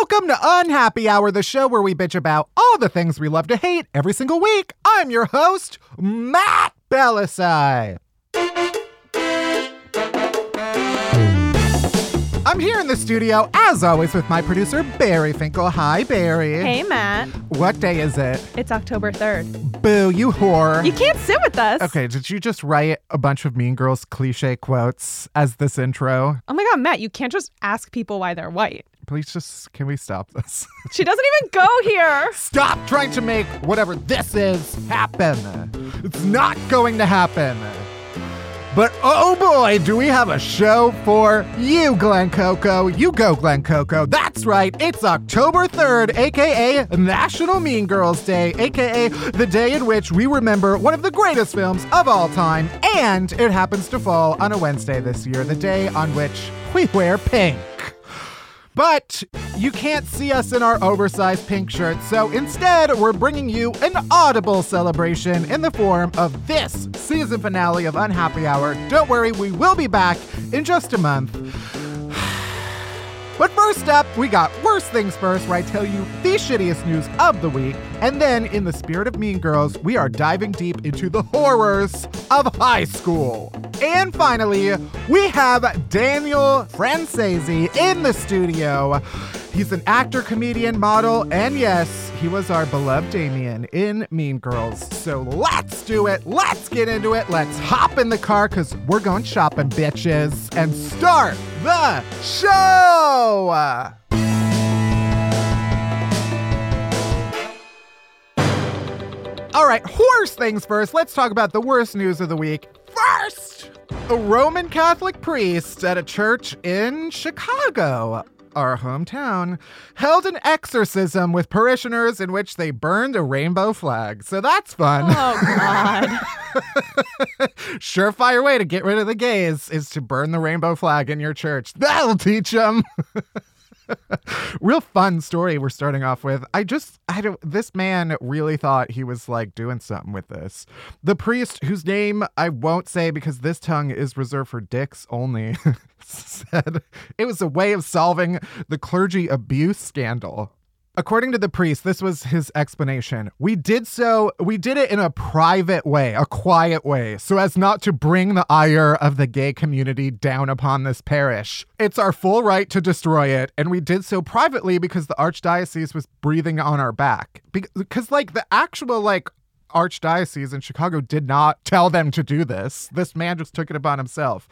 Welcome to Unhappy Hour, the show where we bitch about all the things we love to hate every single week. I'm your host, Matt Bellassai. I'm here in the studio, as always, with my producer, Barry Finkel. Hi, Barry. Hey, Matt. What day is it? It's October 3rd. Boo, you whore. You can't sit with us. Okay, did you just write a bunch of Mean Girls cliche quotes as this intro? Oh my God, Matt, you can't just ask people why they're white. Please just, can we stop this? She doesn't even go here. Stop trying to make whatever this is happen. It's not going to happen. But oh boy, do we have a show for you, Glen Coco. You go, Glen Coco. That's right, it's October 3rd, aka National Mean Girls Day, aka the day in which we remember one of the greatest films of all time, and it happens to fall on a Wednesday this year, the day on which we wear pink. But you can't see us in our oversized pink shirts, so instead, we're bringing you an audible celebration in the form of this season finale of Unhappy Hour. Don't worry, we will be back in just a month. But first up, we got Worst Things First, where I tell you the shittiest news of the week. And then, in the spirit of Mean Girls, we are diving deep into the horrors of high school. And finally, we have Daniel Franzese in the studio. He's an actor, comedian, model, and yes, he was our beloved Damian in Mean Girls. So let's do it. Let's get into it. Let's hop in the car because we're going shopping, bitches, and start the show. All right, worst things first. Let's talk about the worst news of the week. First, a Roman Catholic priest at a church in Chicago, our hometown, held an exorcism with parishioners in which they burned a rainbow flag. So that's fun. Oh, God. Surefire way to get rid of the gays is to burn the rainbow flag in your church. That'll teach them. Real fun story we're starting off with. I just, I don't, this man really thought he was like doing something with this. The priest, whose name I won't say because this tongue is reserved for dicks only, said it was a way of solving the clergy abuse scandal. According to the priest, this was his explanation. We did so, we did it in a private way, a quiet way, so as not to bring the ire of the gay community down upon this parish. It's our full right to destroy it, and we did so privately because the archdiocese was breathing on our back. Because, like, the actual, like, archdiocese in Chicago did not tell them to do this. This man just took it upon himself.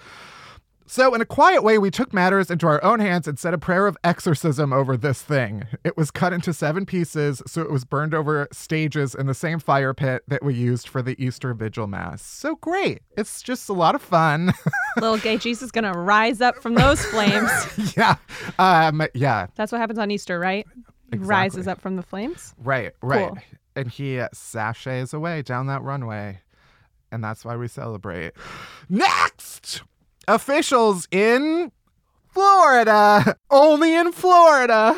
So, in a quiet way, we took matters into our own hands and said a prayer of exorcism over this thing. It was cut into seven pieces, so it was burned over stages in the same fire pit that we used for the Easter Vigil Mass. So great. It's just a lot of fun. Little gay Jesus is going to rise up from those flames. yeah. Um, yeah. That's what happens on Easter, right? He Exactly. rises up from the flames. Right, right. Cool. And he sashays away down that runway. And that's why we celebrate. Next! Officials in Florida, only in Florida,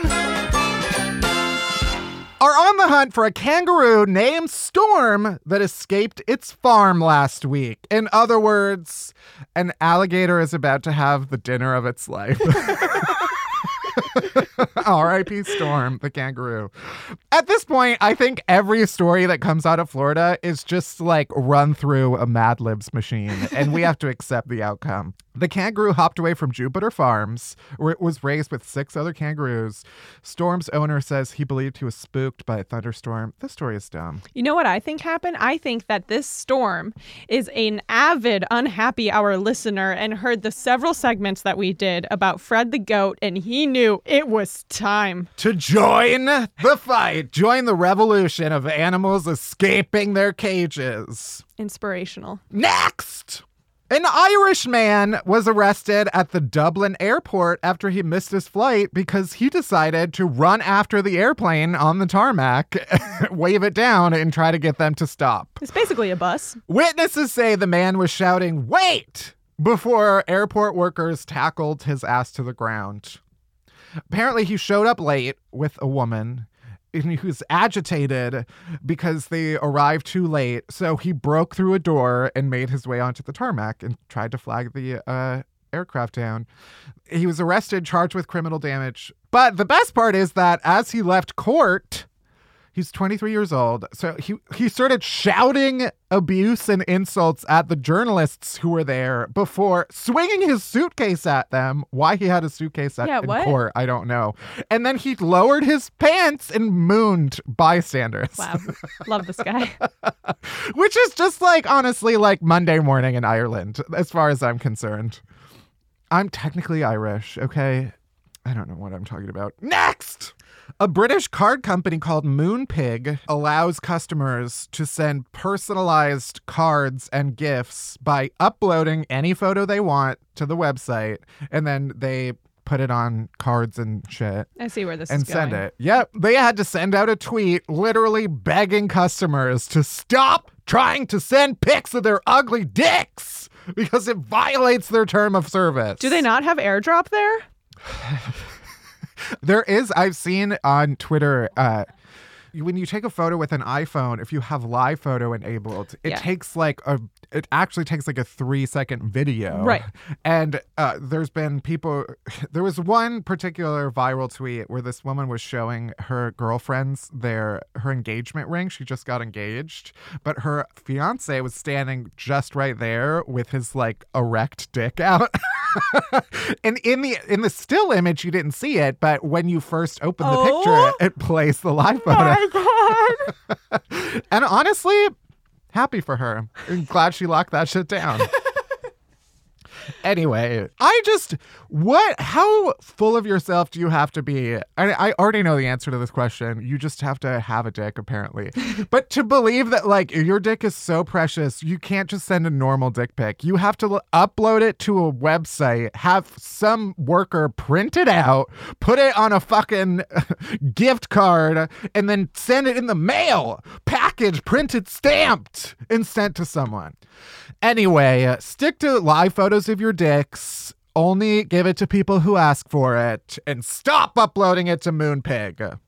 are on the hunt for a kangaroo named Storm that escaped its farm last week. In other words, an alligator is about to have the dinner of its life. R.I.P. Storm, the kangaroo. At this point, I think every story that comes out of Florida is just like run through a Mad Libs machine, and we have to accept the outcome. The kangaroo hopped away from Jupiter Farms, where it was raised with six other kangaroos. Storm's owner says he believed he was spooked by a thunderstorm. This story is dumb. You know what I think happened? I think that this storm is an avid unhappy hour listener and heard the several segments that we did about Fred the goat and he knew it was time. To join the fight, join the revolution of animals escaping their cages. Inspirational. Next! An Irish man was arrested at the Dublin airport after he missed his flight because he decided to run after the airplane on the tarmac, wave it down, and try to get them to stop. It's basically a bus. Witnesses say the man was shouting, Wait! before airport workers tackled his ass to the ground. Apparently, he showed up late with a woman was agitated because they arrived too late. So he broke through a door and made his way onto the tarmac and tried to flag the uh, aircraft down. He was arrested, charged with criminal damage. But the best part is that as he left court, He's 23 years old. So he he started shouting abuse and insults at the journalists who were there before swinging his suitcase at them. Why he had a suitcase at Yeah, in what? court, I don't know. And then he lowered his pants and mooned bystanders. Wow. Love this guy. Which is just like honestly like Monday morning in Ireland, as far as I'm concerned. I'm technically Irish, okay? I don't know what I'm talking about. Next! A British card company called Moonpig allows customers to send personalized cards and gifts by uploading any photo they want to the website, and then they put it on cards and shit I see where this and is going. send it. Yep. They had to send out a tweet literally begging customers to stop trying to send pics of their ugly dicks because it violates their term of service. Do they not have airdrop there? There is, I've seen on Twitter, uh, when you take a photo with an iPhone, if you have live photo enabled, it Yeah. takes like a, it actually takes like a three second video. Right. And uh, there's been people, there was one particular viral tweet where this woman was showing her girlfriends their, her engagement ring. She just got engaged, but her fiance was standing just right there with his like erect dick out. and in the in the still image you didn't see it but when you first open the Oh. picture it plays the live photo and honestly happy for her. I'm glad she locked that shit down anyway i just what how full of yourself do you have to be? I, I already know the answer to this question. You just have to have a dick apparently. But to believe that like your dick is so precious you can't just send a normal dick pic. You have to l- upload it to a website have some worker print it out put it on a fucking gift card and then send it in the mail package printed stamped and sent to someone. Anyway, uh, stick to live photos of your dicks. Only give it to people who ask for it, and stop uploading it to Moonpig.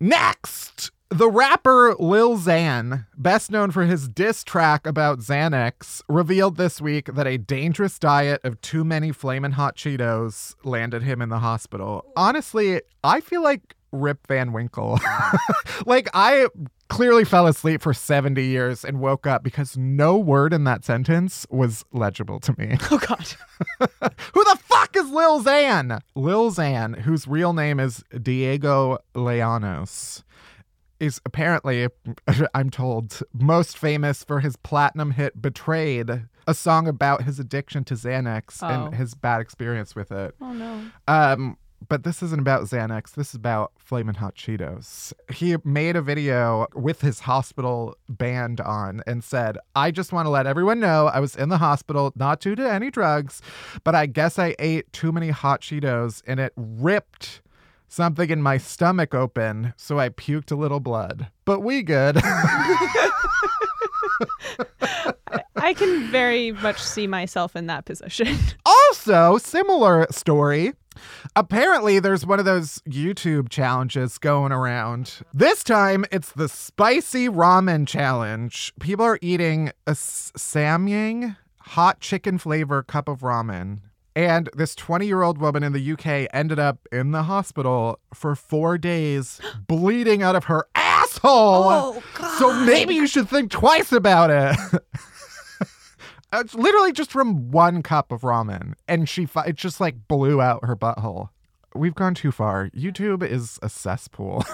Next, the rapper Lil Xan, best known for his diss track about Xanax, revealed this week that a dangerous diet of too many flamin' hot Cheetos landed him in the hospital. Honestly, I feel like Rip Van Winkle. like I clearly fell asleep for 70 years and woke up because no word in that sentence was legible to me. Oh God. Who the fuck is Lil Xan? Lil Xan, whose real name is Diego Leanos, is apparently, I'm told, most famous for his platinum hit Betrayed, a song about his addiction to Xanax Oh. and his bad experience with it. Oh no. Um, but this isn't about Xanax. This is about Flamin' Hot Cheetos. He made a video with his hospital band on and said, I just want to let everyone know I was in the hospital, not due to any drugs, but I guess I ate too many hot Cheetos and it ripped something in my stomach open, so I puked a little blood. But we good. I can very much see myself in that position. Also, similar story. Apparently, there's one of those YouTube challenges going around. This time, it's the spicy ramen challenge. People are eating a samyang hot chicken flavor cup of ramen. And this 20 year old woman in the UK ended up in the hospital for four days, bleeding out of her asshole. God. So maybe you should think twice about it. Uh, it's literally just from one cup of ramen, and she fi- it just like blew out her butthole. We've gone too far. YouTube is a cesspool.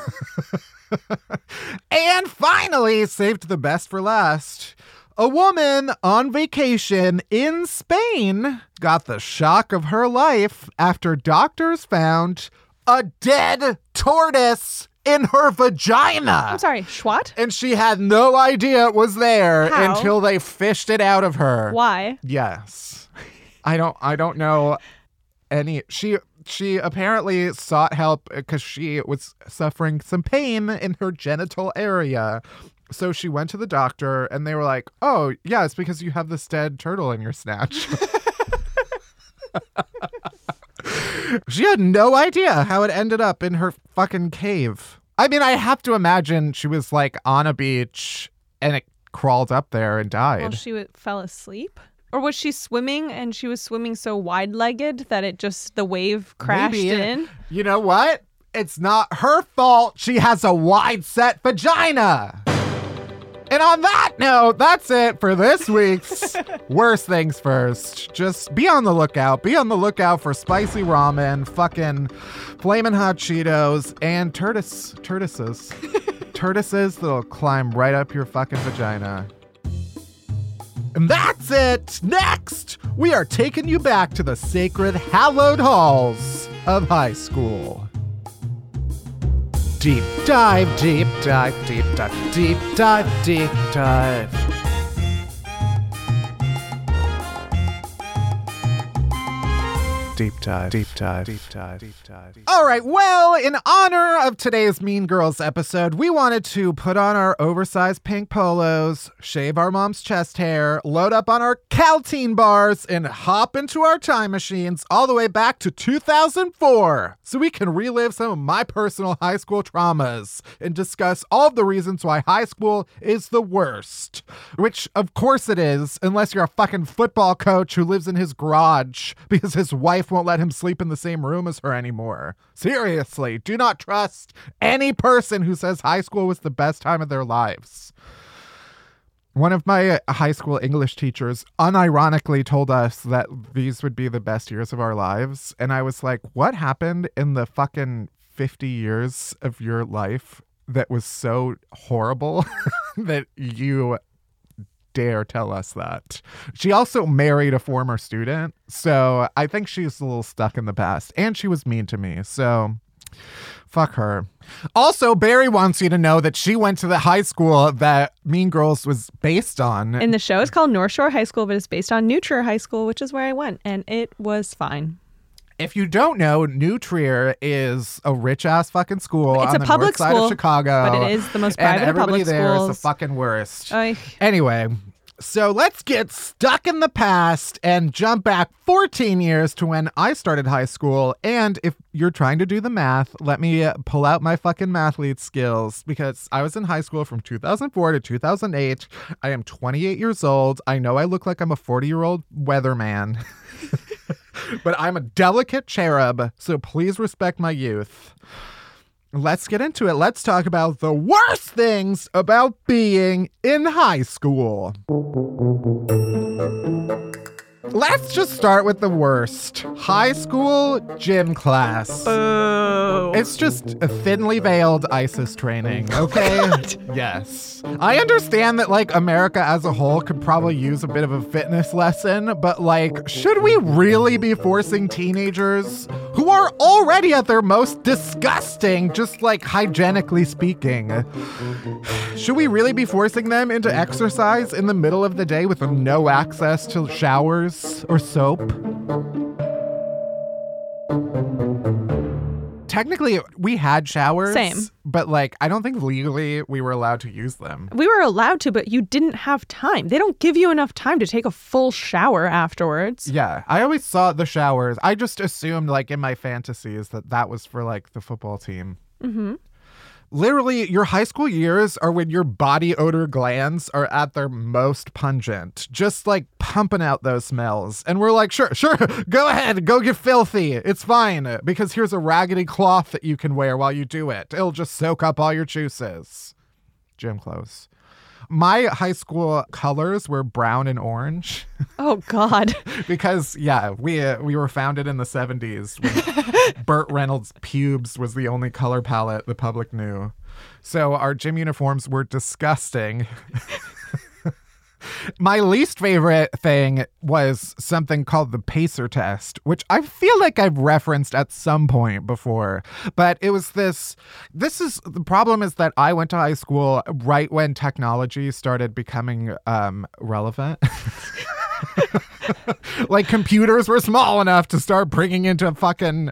and finally, saved the best for last. A woman on vacation in Spain got the shock of her life after doctors found a dead tortoise in her vagina. I'm sorry, Schwat? And she had no idea it was there How? until they fished it out of her. Why? Yes. I don't I don't know any she she apparently sought help because she was suffering some pain in her genital area. So she went to the doctor and they were like, "Oh, yeah, it's because you have this dead turtle in your snatch." she had no idea how it ended up in her fucking cave. I mean, I have to imagine she was like on a beach and it crawled up there and died. Well, she w- fell asleep? Or was she swimming and she was swimming so wide legged that it just, the wave crashed Maybe. in? You know what? It's not her fault she has a wide set vagina. And on that note, that's it for this week's Worst Things First. Just be on the lookout. Be on the lookout for spicy ramen, fucking flaming hot Cheetos, and tortoise, tortoises. tortoises that'll climb right up your fucking vagina. And that's it! Next, we are taking you back to the sacred, hallowed halls of high school. Deep dive, deep dive, deep dive, deep dive, deep dive. Deep dive, deep dive, deep dive, deep dive. All right, well, in honor of today's Mean Girls episode, we wanted to put on our oversized pink polos, shave our mom's chest hair, load up on our Kälteen bars, and hop into our time machines all the way back to 2004 so we can relive some of my personal high school traumas and discuss all of the reasons why high school is the worst. Which, of course, it is, unless you're a fucking football coach who lives in his garage because his wife won't let him sleep in the same room as her anymore. Seriously, do not trust any person who says high school was the best time of their lives. One of my uh, high school English teachers unironically told us that these would be the best years of our lives. And I was like, what happened in the fucking 50 years of your life that was so horrible that you dare tell us that? She also married a former student. So I think she's a little stuck in the past. And she was mean to me. So fuck her. Also, Barry wants you to know that she went to the high school that Mean Girls was based on. And the show is called North Shore High School, but it's based on New Trier High School, which is where I went, and it was fine. If you don't know, New Trier is a rich ass fucking school It's on a the public north side school, of Chicago. but it is the most and private of everybody public there is the fucking worst. Oy. Anyway, so let's get stuck in the past and jump back 14 years to when I started high school. And if you're trying to do the math, let me pull out my fucking mathlete skills because I was in high school from 2004 to 2008. I am 28 years old. I know I look like I'm a 40 year old weatherman. but I'm a delicate cherub, so please respect my youth. Let's get into it. Let's talk about the worst things about being in high school. Let's just start with the worst high school gym class. Boo. It's just a thinly veiled ISIS training, oh okay? yes. I understand that, like, America as a whole could probably use a bit of a fitness lesson, but, like, should we really be forcing teenagers who are already at their most disgusting, just like hygienically speaking? Should we really be forcing them into exercise in the middle of the day with no access to showers or soap? Technically, we had showers. Same. But, like, I don't think legally we were allowed to use them. We were allowed to, but you didn't have time. They don't give you enough time to take a full shower afterwards. Yeah, I always saw the showers. I just assumed, like, in my fantasies, that that was for, like, the football team. Mm-hmm. Literally, your high school years are when your body odor glands are at their most pungent, just like pumping out those smells. And we're like, sure, sure, go ahead, go get filthy. It's fine, because here's a raggedy cloth that you can wear while you do it. It'll just soak up all your juices. Gym clothes. My high school colors were brown and orange Oh, God. because yeah, we uh, we were founded in the 70s when Burt Reynolds' pubes was the only color palette the public knew. So our gym uniforms were disgusting. My least favorite thing was something called the pacer test, which I feel like I've referenced at some point before. But it was this this is the problem is that I went to high school right when technology started becoming um, relevant. like computers were small enough to start bringing into fucking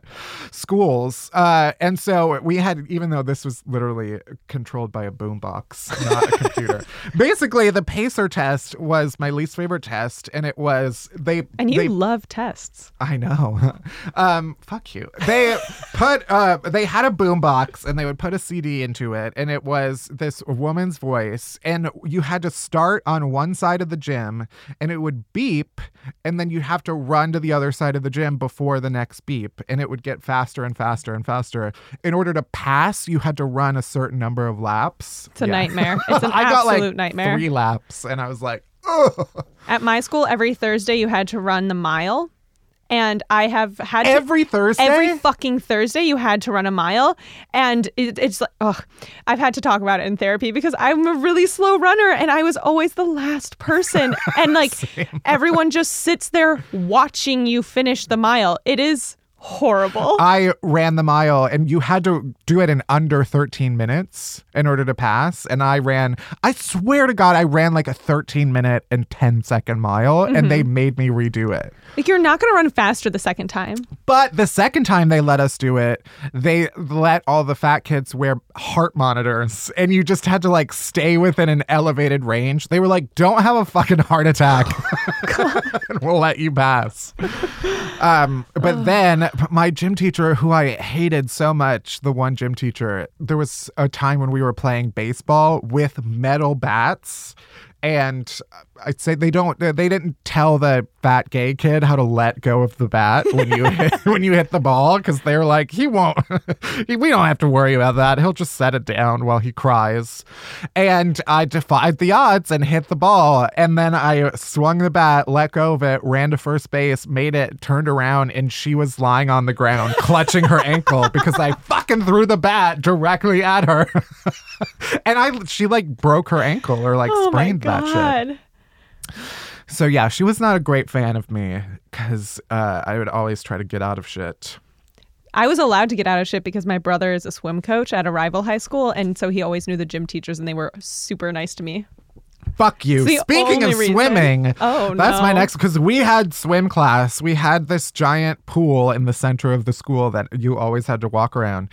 schools. Uh, and so we had, even though this was literally controlled by a boombox, not a computer. Basically, the pacer test was my least favorite test, and it was they. And you they, love tests. I know. um, fuck you. They put uh they had a boombox and they would put a CD into it and it was this woman's voice and you had to start on one side of the gym and it would beep and then you'd have to run to the other side of the gym before the next beep and it would get faster and faster and faster. In order to pass, you had to run a certain number of laps. It's a Yeah. nightmare. It's an I got absolute like nightmare. three laps and I was like, ugh. At my school, every Thursday you had to run the mile. And I have had to Every Thursday? every fucking Thursday you had to run a mile, and it, it's like, ugh, I've had to talk about it in therapy because I'm a really slow runner, and I was always the last person, and like everyone just sits there watching you finish the mile. It is horrible. I ran the mile and you had to do it in under 13 minutes in order to pass. And I ran, I swear to God, I ran like a 13 minute and 10 second mile and they made me redo it. like you're not gonna run faster the second time. But the second time they let us do it, they let all the fat kids wear heart monitors and you just had to like stay within an elevated range. They were like, don't have a fucking heart attack and we'll let you pass. Um, but then my gym teacher, who I hated so much, the one gym teacher, there was a time when we were playing baseball with metal bats. And uh, I'd say they don't. They didn't tell the fat gay kid how to let go of the bat when you hit, when you hit the ball because they were like, he won't. he, we don't have to worry about that. He'll just set it down while he cries. And I defied the odds and hit the ball. And then I swung the bat, let go of it, ran to first base, made it, turned around, and she was lying on the ground clutching her ankle because I fucking threw the bat directly at her. and I, she like broke her ankle or like oh sprained that shit. So yeah, she was not a great fan of me because uh, I would always try to get out of shit. I was allowed to get out of shit because my brother is a swim coach at a rival high school, and so he always knew the gym teachers, and they were super nice to me. Fuck you. Speaking of reason. swimming, Oh, that's my next because we had swim class. We had this giant pool in the center of the school that you always had to walk around,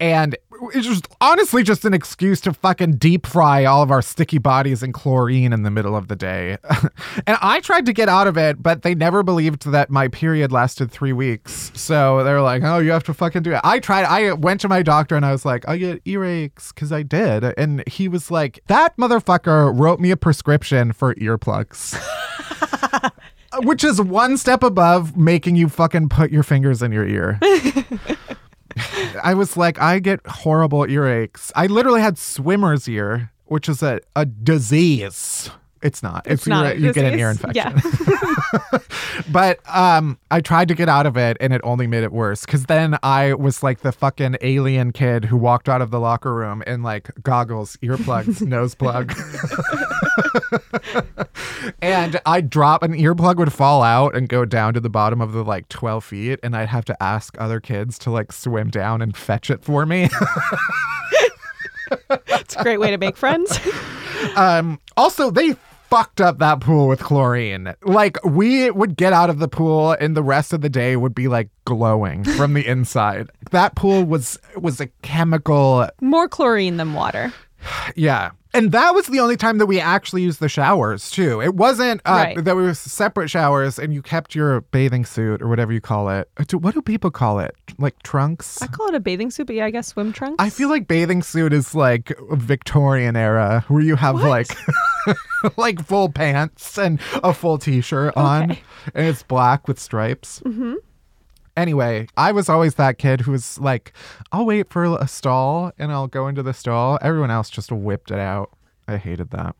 and it's just honestly just an excuse to fucking deep fry all of our sticky bodies in chlorine in the middle of the day. and I tried to get out of it, but they never believed that my period lasted three weeks. So they're like, "Oh, you have to fucking do it." I tried. I went to my doctor and I was like, "I get earaches," because I did, and he was like, "That motherfucker wrote me a prescription for earplugs." Which is one step above making you fucking put your fingers in your ear. I was like, I get horrible earaches. I literally had swimmer's ear, which is a, a disease. It's not. It's, not you, you get an ear infection. Yeah. But um, I tried to get out of it, and it only made it worse. Because then I was like the fucking alien kid who walked out of the locker room in like goggles, earplugs, nose plug, and I'd drop an earplug would fall out and go down to the bottom of the like twelve feet, and I'd have to ask other kids to like swim down and fetch it for me. It's a great way to make friends. Um, also, they fucked up that pool with chlorine. Like, we would get out of the pool, and the rest of the day would be like glowing from the inside. That pool was was a chemical. More chlorine than water. Yeah. And that was the only time that we actually used the showers too. It wasn't uh, Right. there was separate showers, and you kept your bathing suit or whatever you call it. Uh, What do people call it? Like trunks? I call it a bathing suit, but yeah, I guess swim trunks. I feel like bathing suit is like Victorian era where you have like like full pants and a full t-shirt on Okay. and it's black with stripes. Mm-hmm. Anyway, I was always that kid who was like, I'll wait for a stall and I'll go into the stall. Everyone else just whipped it out. I hated that.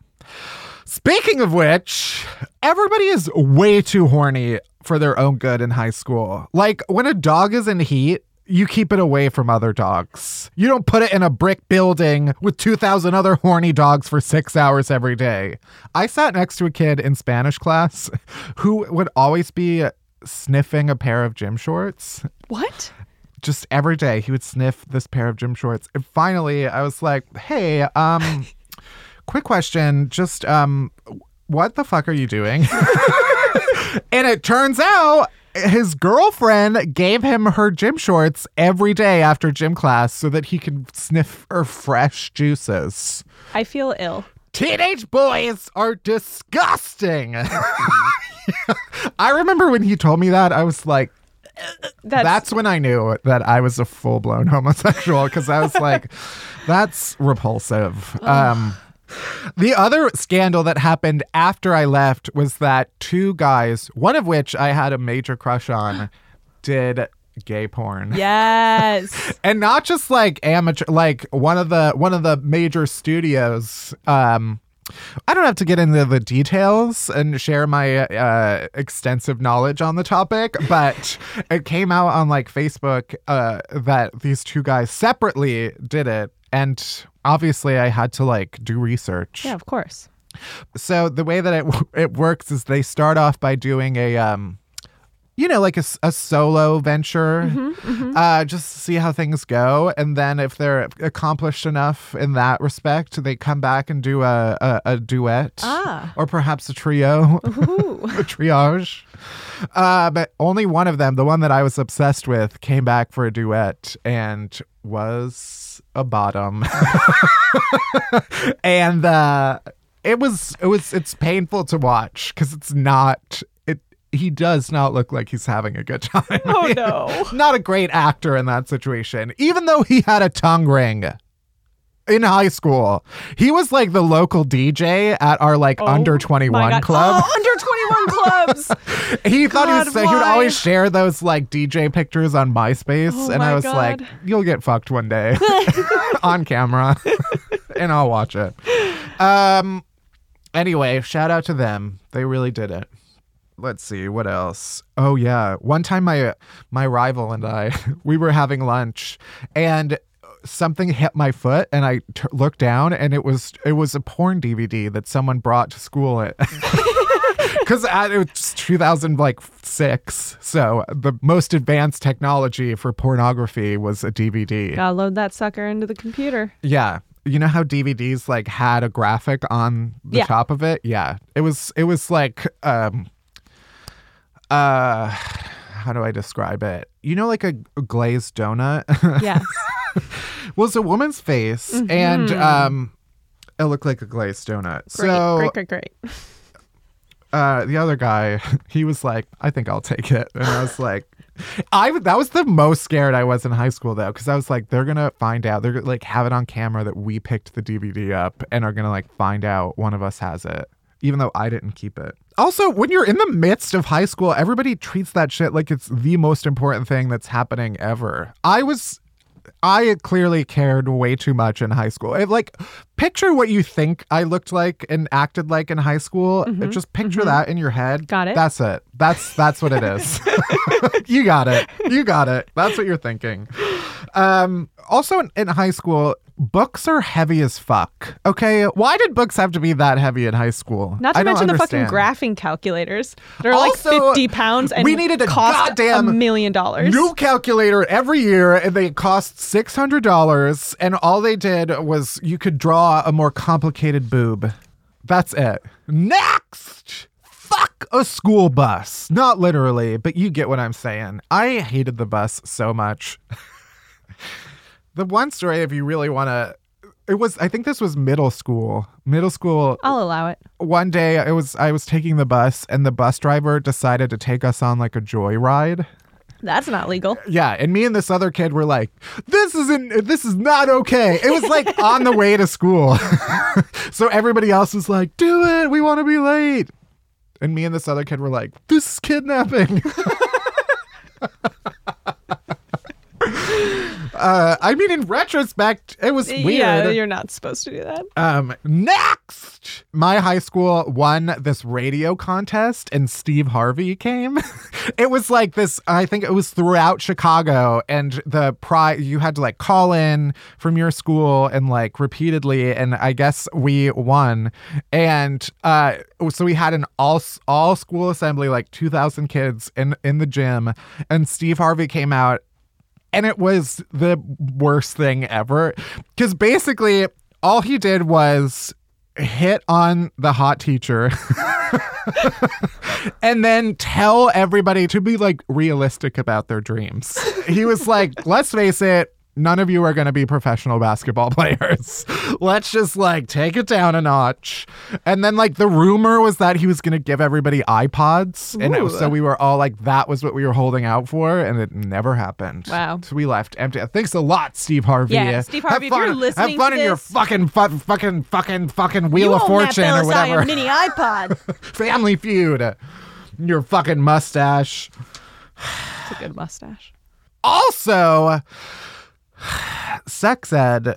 Speaking of which, everybody is way too horny for their own good in high school. Like when a dog is in heat, you keep it away from other dogs. You don't put it in a brick building with 2,000 other horny dogs for six hours every day. I sat next to a kid in Spanish class who would always be sniffing a pair of gym shorts. What? Just every day, he would sniff this pair of gym shorts. And finally, I was like, hey, um, quick question. Just, um, what the fuck are you doing? and it turns out his girlfriend gave him her gym shorts every day after gym class so that he could sniff her fresh juices. I feel ill. Teenage boys are disgusting. I remember when he told me that, I was like, That's, that's when I knew that I was a full blown homosexual because I was like, that's repulsive. Um, the other scandal that happened after I left was that two guys, one of which I had a major crush on, did gay porn. yes. And not just like amateur like one of the one of the major studios um I don't have to get into the details and share my uh, extensive knowledge on the topic, but it came out on like Facebook uh, that these two guys separately did it, and obviously I had to like do research. yeah, of course. So the way that it it works is they start off by doing a um you know like a, a solo venture uh just to see how things go and then if they're accomplished enough in that respect they come back and do a a, a duet Ah. or perhaps a trio a triage uh but only one of them the one that I was obsessed with came back for a duet and was a bottom. And uh it was it was it's painful to watch because it's not it he does not look like he's having a good time. Oh no. not a great actor in that situation. Even though he had a tongue ring in high school he was like the local dj at our like Oh under 21 club. Oh, 21 clubs. he thought God, he, was, he would always share those like DJ pictures on MySpace, Oh and my I was God. like, "You'll get fucked one day on camera, and I'll watch it." Um. Anyway, shout out to them. They really did it. Let's see what else. Oh yeah, one time my my rival and I we were having lunch, and something hit my foot, and I t- looked down, and it was it was a porn DVD that someone brought to school. Because it. it's 2006 so the most advanced technology for pornography was a dvd Gotta load that sucker into the computer. yeah you know how dvds like had a graphic on the Yeah. top of it yeah it was it was like um uh how do i describe it you know like a, a glazed donut Yes. well it's a woman's face and um it looked like a glazed donut Mm-hmm. Great, so great, great, great. Uh, the other guy, he was like, "I think I'll take it," and I was like, "I that was the most scared I was in high school though, because I was like, they're gonna find out, they're gonna like have it on camera that we picked the DVD up, and are gonna like find out one of us has it, even though I didn't keep it." Also, when you're in the midst of high school, everybody treats that shit like it's the most important thing that's happening ever. I was I clearly cared way too much in high school. It, like, picture what you think I looked like and acted like in high school. Just picture that in your head. Mm-hmm. Got it. That's it. That's that's what it is. you got it. You got it. That's what you're thinking. Um, also, in, in high school, books are heavy as fuck. Okay, why did books have to be that heavy in high school? Not to I mention the fucking graphing calculators. They're like 50 pounds and we needed a cost goddamn a million dollars. New calculator every year, and they cost six hundred dollars. And all they did was you could draw a more complicated boob. That's it. Next, fuck a school bus. Not literally, but you get what I'm saying. I hated the bus so much. the one story, if you really want to. It was I think this was middle school. Middle school I'll allow it. one day it was I was taking the bus and the bus driver decided to take us on like a joyride. That's not legal. Yeah, and me and this other kid were like, "This isn't. This is not okay." It was like on the way to school, so everybody else was like, "Do it. We want to be late." And me and this other kid were like, "This is kidnapping." Uh, I mean, in retrospect, it was weird. Yeah, you're not supposed to do that. Um, next, my high school won this radio contest, and Steve Harvey came. it was like this. I think it was throughout Chicago, and the prize you had to like call in from your school and like repeatedly, and I guess we won. And uh, so we had an all all school assembly, like two thousand kids in in the gym, and Steve Harvey came out and it was the worst thing ever because basically all he did was hit on the hot teacher and then tell everybody to be like realistic about their dreams. He was like, let's face it, none of you are going to be professional basketball players. Let's just like take it down a notch. And then like the rumor was that he was going to give everybody iPods. And Ooh. so we were all like, that was what we were holding out for. And it never happened. Wow. So we left empty. Thanks a lot, Steve Harvey. Yeah, Steve Harvey, Have if you're listening have fun to in your fucking, fu- fucking, fucking, fucking Wheel of Fortune or whatever. mini iPod. Family Feud. Your fucking mustache. it's a good mustache. Also, sex ed. Uh,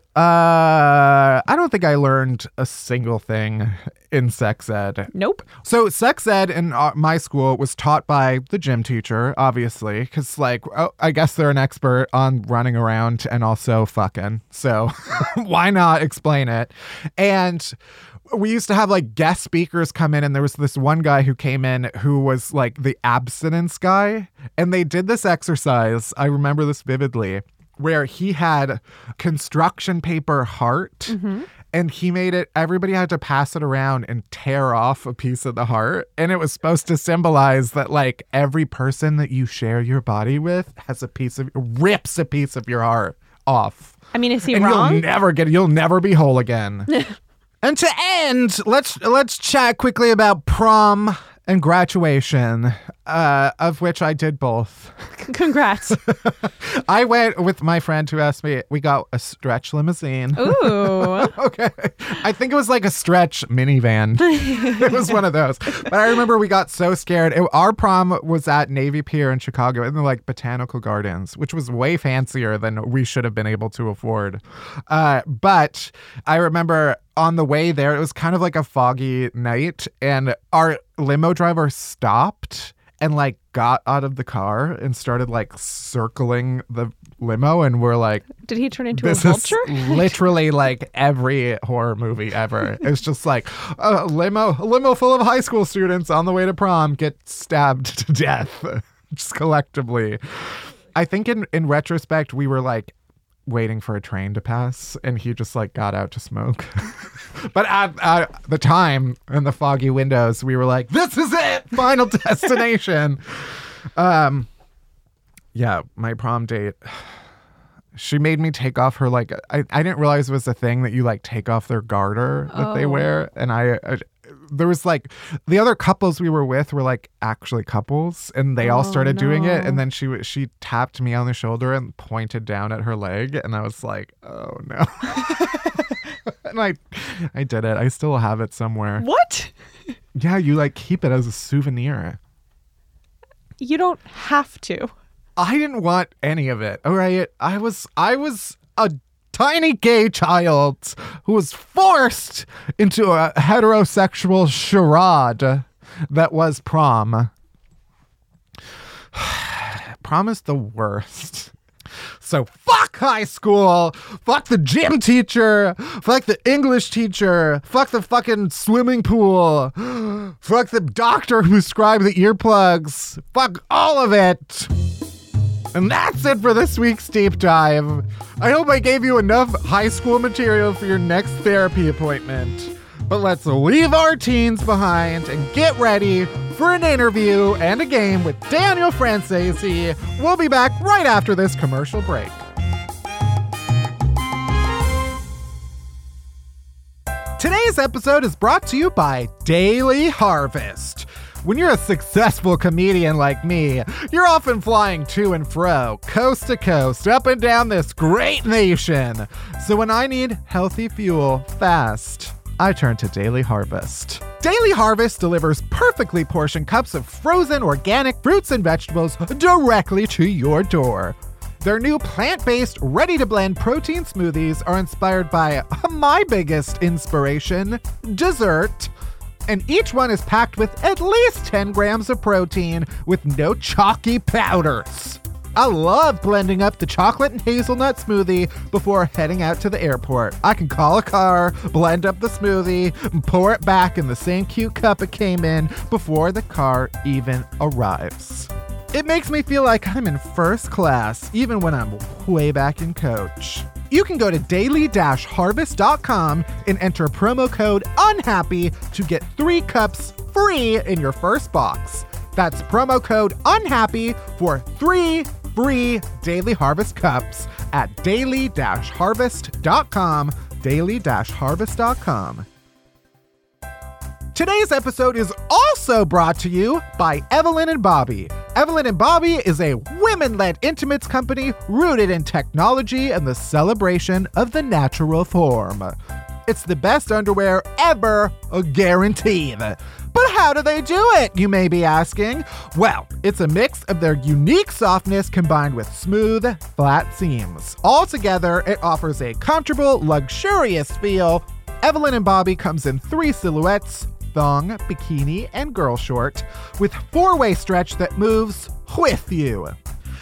I don't think I learned a single thing in sex ed. Nope. So, sex ed in uh, my school was taught by the gym teacher, obviously, because, like, oh, I guess they're an expert on running around and also fucking. So, why not explain it? And we used to have like guest speakers come in, and there was this one guy who came in who was like the abstinence guy. And they did this exercise. I remember this vividly where he had construction paper heart mm-hmm. and he made it everybody had to pass it around and tear off a piece of the heart. And it was supposed to symbolize that like every person that you share your body with has a piece of rips a piece of your heart off. I mean, is he and wrong? you'll never get you'll never be whole again. And to end let's let's chat quickly about prom and graduation uh, of which i did both Congrats. I went with my friend who asked me. We got a stretch limousine. Ooh. Okay. I think it was like a stretch minivan. it was one of those. But I remember we got so scared. It- our prom was at Navy Pier in Chicago in the like botanical gardens, which was way fancier than we should have been able to afford. Uh, but I remember on the way there, it was kind of like a foggy night, and our limo driver stopped and like got out of the car and started like circling the limo and we're like Did he turn into a this vulture? is literally like every horror movie ever. It's just like a limo, a limo full of high school students on the way to prom get stabbed to death, just collectively. I think in in retrospect, we were like waiting for a train to pass, and he just like got out to smoke. but at, at the time, in the foggy windows, we were like, "This is it, final destination." um, yeah, my prom date she made me take off her like I, I didn't realize it was a thing that you like take off their garter that they Oh. wear and I, I there was like the other couples we were with were like actually couples and they all Oh, started doing it and then she she tapped me on the shoulder and pointed down at her leg and I was like oh no and I I did it I still have it somewhere what? yeah you like keep it as a souvenir You don't have to. I didn't want any of it. All right. I was I was a tiny gay child who was forced into a heterosexual charade that was prom. prom is the worst. So fuck high school, fuck the gym teacher, fuck the English teacher, fuck the fucking swimming pool, fuck the doctor who scribed the earplugs, fuck all of it. And that's it for this week's deep dive. I hope I gave you enough high school material for your next therapy appointment. But let's leave our teens behind and get ready for an interview and a game with Daniel Franzese. We'll be back right after this commercial break. Today's episode is brought to you by Daily Harvest. When you're a successful comedian like me, you're often flying to and fro, coast to coast, up and down this great nation. So when I need healthy fuel fast, I turn to Daily Harvest. Daily Harvest delivers perfectly portioned cups of frozen organic fruits and vegetables directly to your door. Their new plant based, ready to blend protein smoothies are inspired by my biggest inspiration dessert. And each one is packed with at least 10 grams of protein with no chalky powders. I love blending up the chocolate and hazelnut smoothie before heading out to the airport. I can call a car, blend up the smoothie, and pour it back in the same cute cup it came in before the car even arrives. It makes me feel like I'm in first class, even when I'm way back in coach. You can go to daily-harvest.com and enter promo code UNHAPPY to get three cups free in your first box. That's promo code UNHAPPY for three free Daily Harvest cups at daily-harvest.com, daily-harvest.com. Today's episode is also brought to you by Evelyn and Bobbie. Evelyn and Bobbie is a women led intimates company rooted in technology and the celebration of the natural form. It's the best underwear ever, guaranteed. But how do they do it, you may be asking? Well, it's a mix of their unique softness combined with smooth, flat seams. Altogether, it offers a comfortable, luxurious feel. Evelyn and Bobbie comes in three silhouettes thong, bikini, and girl short, with four way stretch that moves with you.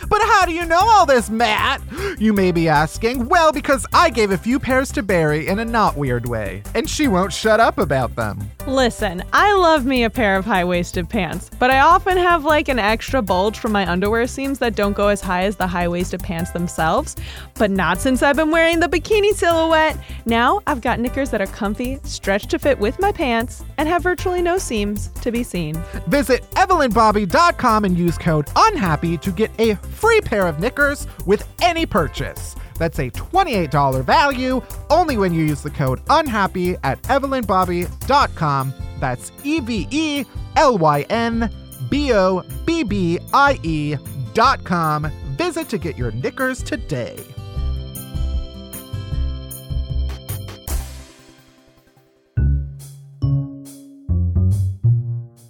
But how do you know all this, Matt? You may be asking. Well, because I gave a few pairs to Barry in a not weird way, and she won't shut up about them. Listen, I love me a pair of high waisted pants, but I often have like an extra bulge from my underwear seams that don't go as high as the high waisted pants themselves. But not since I've been wearing the bikini silhouette. Now I've got knickers that are comfy, stretched to fit with my pants, and have virtually no seams to be seen. Visit evelynbobbie.com and use code UNHAPPY to get a free pair of knickers with any purchase. That's a $28 value only when you use the code UNHAPPY at evelynbobbie.com. That's E V E L Y N B O B B I E dot com. Visit to get your knickers today.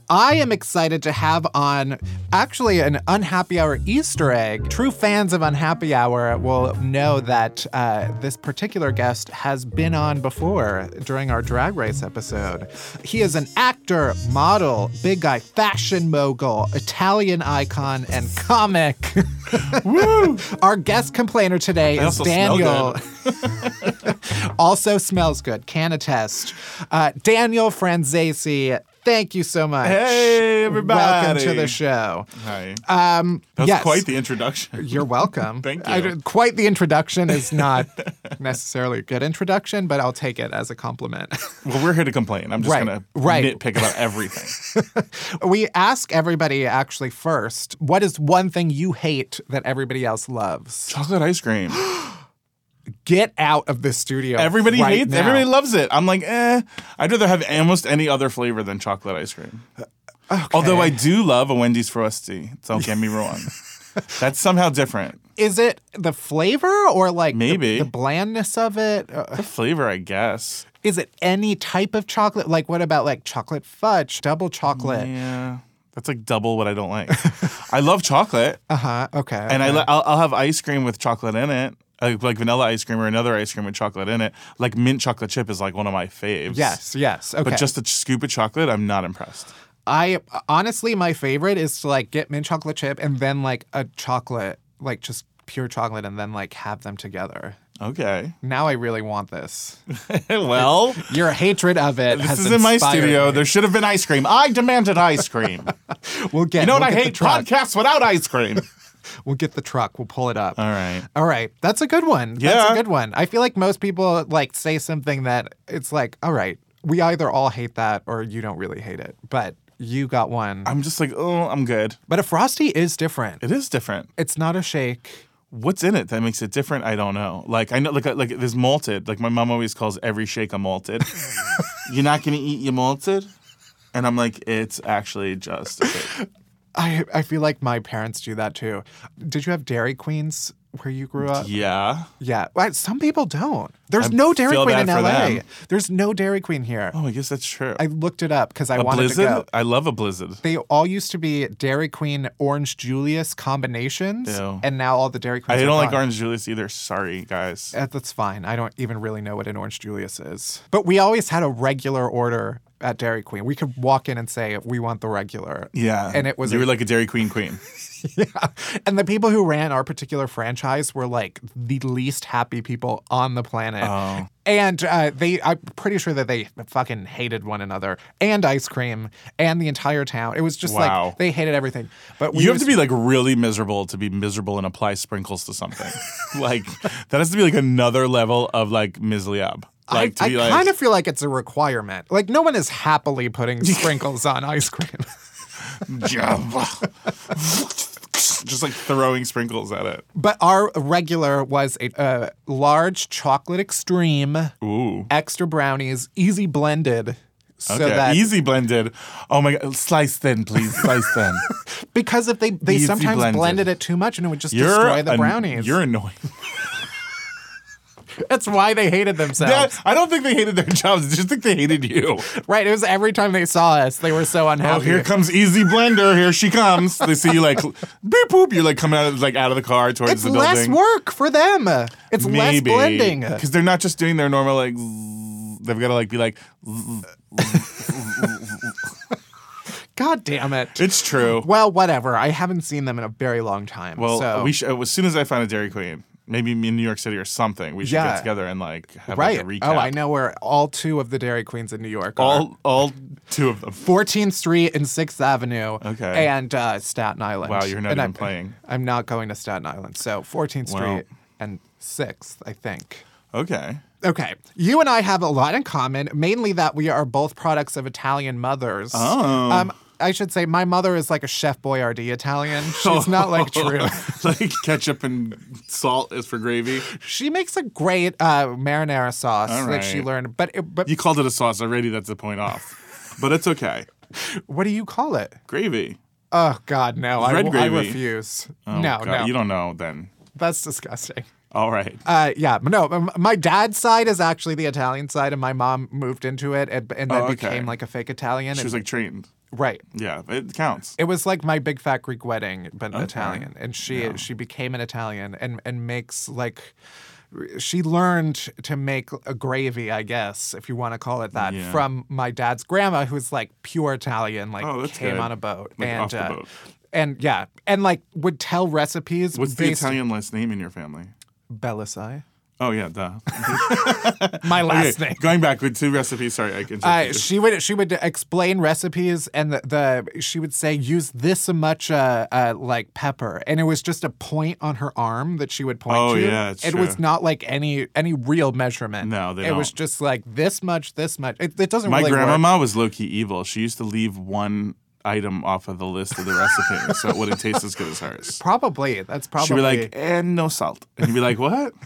I am excited to have on actually an Unhappy Hour Easter egg. True fans of Unhappy Hour will know that uh, this particular guest has been on before during our drag race episode. He is an actor, model, big guy, fashion mogul, Italian icon, and comic. Woo! Our guest complainer today I is Daniel. also smells good, can attest. Uh, Daniel Franzese, thank you so much. Hey, everybody. Welcome to the show. Hi. Um, That was yes. quite the introduction. You're welcome. Thank you. don't- quite the introduction is not necessarily a good introduction, but I'll take it as a compliment. Well, we're here to complain. I'm just Right, gonna nitpick about everything. we ask everybody actually first, what is one thing you hate that everybody else loves? Chocolate ice cream. Get out of this studio. Everybody right hates. now. Everybody loves it. I'm like, eh. I'd rather have almost any other flavor than chocolate ice cream. Although I do love a Wendy's Frosty. Don't get me wrong. That's somehow different. Is it the flavor or like Maybe. the, blandness of it? Uh, The flavor, I guess. Is it any type of chocolate? Like, what about like chocolate fudge, double chocolate? Yeah. That's like double what I don't like. I love chocolate, Uh huh. Okay. and okay. li- I'll, I'll have ice cream with chocolate in it, like, like vanilla ice cream or another ice cream with chocolate in it. Like mint chocolate chip is like one of my faves. yes, yes. Okay. But just a scoop of chocolate, I'm not impressed. I honestly, my favorite is to like get mint chocolate chip and then like a chocolate, like just pure chocolate, and then like have them together. Okay. Now I really want this. well, Your hatred of it this is in my studio. me. There should have been ice cream. I demanded ice cream. We'll get. you know what we'll I hate? Podcasts without ice cream. We'll get the truck. We'll pull it up. All right. All right. That's a good one. That's Yeah. a good one. I feel like most people like say something that it's like, all right, we either all hate that or you don't really hate it. But you got one. I'm just like, oh, I'm good. but a frosty is different. It is different. It's not a shake. What's in it that makes it different? I don't know. Like I know, like uh, like there's malted. Like my mom always calls every shake a malted. You're not gonna eat your malted, and I'm like, it's actually just. I I feel like my parents do that too. Did you have Dairy Queens where you grew up? Yeah. Yeah. Well, some people don't. There's I no Dairy feel Queen in bad for LA. them. There's no Dairy Queen here. Oh, I guess that's true. I looked it up because I wanted blizzard? to go. I love a blizzard. They all used to be Dairy Queen Orange Julius combinations, Ew. and now all the Dairy Queens. I are don't like gone. Orange Julius either. Sorry, guys. Uh, That's fine. I don't even really know what an Orange Julius is. But we always had a regular order at Dairy Queen. We could walk in and say, we want the regular. Yeah. And it was You were like a Dairy Queen queen. yeah. And the people who ran our particular franchise were like the least happy people on the planet. Oh. And uh, they, I'm pretty sure that they fucking hated one another and ice cream and the entire town. It was just Wow. like they hated everything. But we You have was- to be like really miserable to be miserable and apply sprinkles to something. like that has to be like another level of like misliab. Like to I, like kind of feel like it's a requirement. Like no one is happily putting sprinkles on ice cream. just like throwing sprinkles at it. But our regular was a uh, large chocolate extreme, Ooh. extra brownies, easy blended. So Okay. that Easy blended. Oh my god. Slice thin, please. Slice thin. because if they they Easy sometimes blended. blended it too much and it would just You're destroy the an- brownies. You're annoying. That's why they hated themselves. That- I don't think they hated their jobs. I just think they hated you. right. It was every time they saw us, they were so unhappy. Oh, here comes Easy Blender. Here she comes. They see you like beep boop. You're like coming out of like out of the car towards it's the less work for them. It's less blending. because they're not just doing their normal like. They've got to like be like. God damn it. It's true. Well, whatever. I haven't seen them in a very long time. Well, so. we should, uh, as soon as I find a Dairy Queen, maybe in New York City or something, we should Yeah. get together and like have right. like a recap. oh, I know where all two of the Dairy Queens in New York are. All all two of them. 14th Street and 6th Avenue. Okay. And uh, Staten Island. Wow, you're not And even I'm- playing. I'm not going to Staten Island. So 14th Wow. Street and 6th, I think. Okay. Okay. You and I have a lot in common, mainly that we are both products of Italian mothers. Oh. Um, I should say my mother is like a Chef Boyardee Italian. She's not like true. like ketchup and salt is for gravy. She makes a great uh, marinara sauce All that she learned. But it, but You called it a sauce already. That's a point off, but it's okay. what do you call it? Gravy. Oh God, no! I, I refuse. Oh, no, God, no, You don't know then. that's disgusting. All right. Uh, yeah, no. My dad's side is actually the Italian side, and my mom moved into it and, and then Oh, okay. became like a fake Italian. She was like trained. Right. Yeah, it counts. It was like my big fat Greek wedding, but Italian, and she she became an Italian and and makes like. She learned to make a gravy, I guess, if you want to call it that, Yeah. from my dad's grandma, who's like pure Italian, like Oh, came good. on a boat Like, and uh, boat. and yeah, and like would tell recipes. What's the Italian last name in your family? Bellassai? Oh yeah, duh. My last okay, name. going back with two recipes. Sorry, I can. Uh, she would she would explain recipes and the, the she would say use this much uh, uh, like pepper and it was just a point on her arm that she would point Oh, to. yeah, it's it was not like any any real measurement. No, they it was don't. just like this much, this much. It, it doesn't My really work. grandmama was low key evil. She used to leave one item off of the list of the recipe, so it wouldn't taste as good as hers. Probably that's probably She'd be like, and no salt. And you'd be like, what?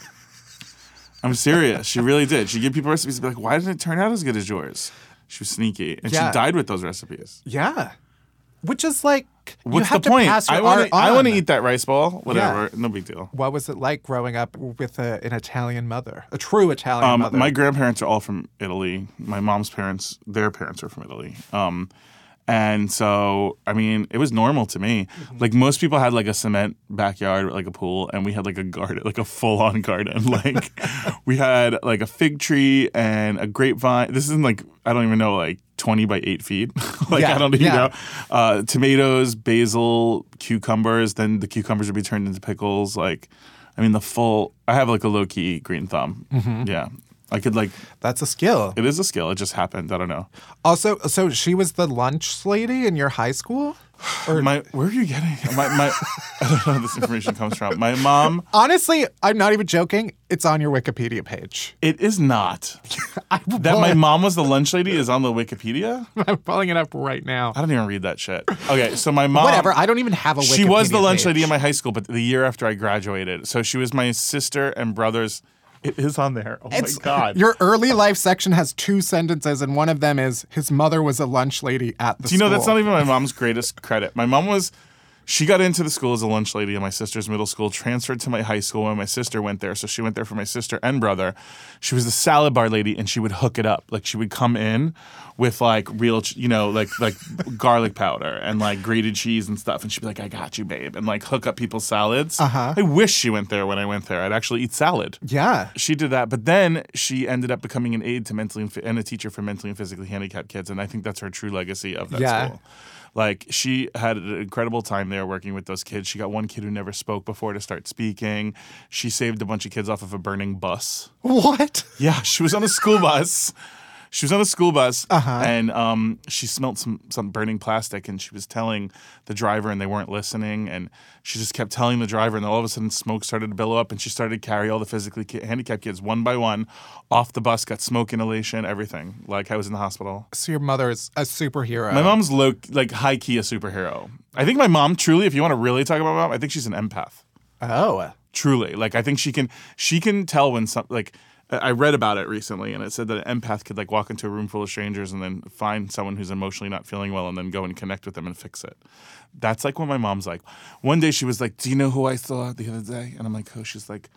I'm serious. She really did. She'd give people recipes and be like, why didn't it turn out as good as yours? She was sneaky. And Yeah. she died with those recipes. yeah, which is like you What's have the to point? I want to I want to eat that rice ball. Whatever. No big deal. What was it like growing up with a, an Italian mother, a true Italian Um, mother? my grandparents are all from Italy. My mom's parents, their parents are from Italy. Um, and so, I mean, it was normal to me. Mm-hmm. Like most people had like a cement backyard, like a pool, and we had like a garden, like a full-on garden. Like we had like a fig tree and a grapevine. This isn't like I don't even know, like twenty by eight feet. like Yeah, I don't even yeah. know. Uh, tomatoes, basil, cucumbers. Then the cucumbers would be turned into pickles. Like, I mean, the full. I have like a low key green thumb. Mm-hmm. Yeah, I could like. That's a skill. It is a skill. It just happened. I don't know. Also, so she was the lunch lady in your high school? Or My where are you getting my my? I don't know where this information comes from. My mom. honestly, I'm not even joking. It's on your Wikipedia page. It is not that my mom was the lunch lady is on the Wikipedia. I'm pulling it up right now. I don't even read that shit. Okay, so my mom. Whatever. I don't even have a Wikipedia She was the lunch page. lady in my high school, but the year after I graduated. So she was my sister and brother's. It is on there. Oh It's- my god. Your early life section has two sentences, and one of them is his mother was a lunch lady at the Do you know that's not even my mom's greatest credit? My mom was, she got into the school as a lunch lady in my sister's middle school, transferred to my high school when my sister went there. So she went there for my sister and brother. She was the salad bar lady and she would hook it up. Like she would come in with like real, you know, like like garlic powder and like grated cheese and stuff. And she'd be like, I got you, babe. And like hook up people's salads. Uh-huh. I wish she went there when I went there. I'd actually eat salad. Yeah. She did that, but then she ended up becoming an aide to mentally and, and a teacher for mentally and physically handicapped kids, and I think that's her true legacy of that Yeah. school. Like she had an incredible time there working with those kids. She got one kid who never spoke before to start speaking. She saved a bunch of kids off of a burning bus. What? Yeah, she was on a school bus. She was on a school bus Uh-huh. and um, she smelled some some burning plastic and she was telling the driver and they weren't listening and she just kept telling the driver and all of a sudden smoke started to billow up and she started to carry all the physically handicapped kids one by one off the bus, got smoke inhalation, everything. Like I was in the hospital. So your mother is a superhero. My mom's low, like high key a superhero. I think my mom truly, if you want to really talk about my mom, I think she's an empath Oh. truly like i think she can she can tell when some like I read about it recently and it said that an empath could like walk into a room full of strangers and then find someone who's emotionally not feeling well and then go and connect with them and fix it. That's like what my mom's like. One day she was like, Do you know who I saw the other day? And I'm like, Who? She's like,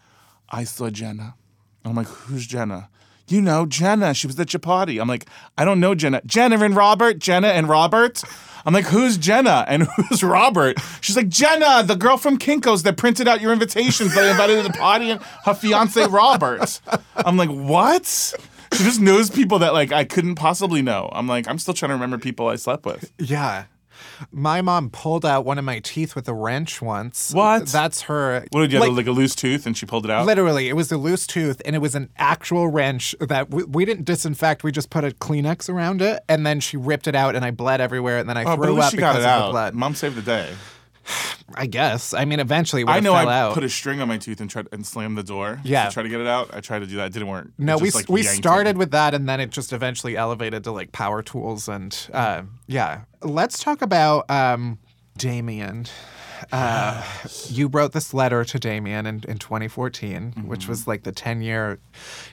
I saw Jenna. And I'm like, Who's Jenna? You know, Jenna. She was at your party. I'm like, I don't know Jenna. Jenna and Robert. Jenna and Robert. I'm like, who's Jenna and who's Robert? She's like, Jenna, the girl from Kinko's that printed out your invitations that I invited to the party, and her fiance Robert. I'm like, what? She just knows people that like I couldn't possibly know. I'm like, I'm still trying to remember people I slept with. Yeah. My mom pulled out one of my teeth with a wrench once. What? That's her. What did you have like, like a loose tooth and she pulled it out? Literally, it was a loose tooth, and it was an actual wrench that we, we didn't disinfect. We just put a Kleenex around it, and then she ripped it out, and I bled everywhere, and then I oh, threw up because of out. the blood. Mom saved the day. I guess. I mean, eventually, I know I out. put a string on my tooth and tried and slammed the door. Yeah. To try to get it out. I tried to do that. It didn't work. no, we like, we started with that, and then it just eventually elevated to like power tools, and uh, yeah. Let's talk about um, Damian. Uh, you wrote this letter to Damian in, in 2014, Mm-hmm. which was like the 10 year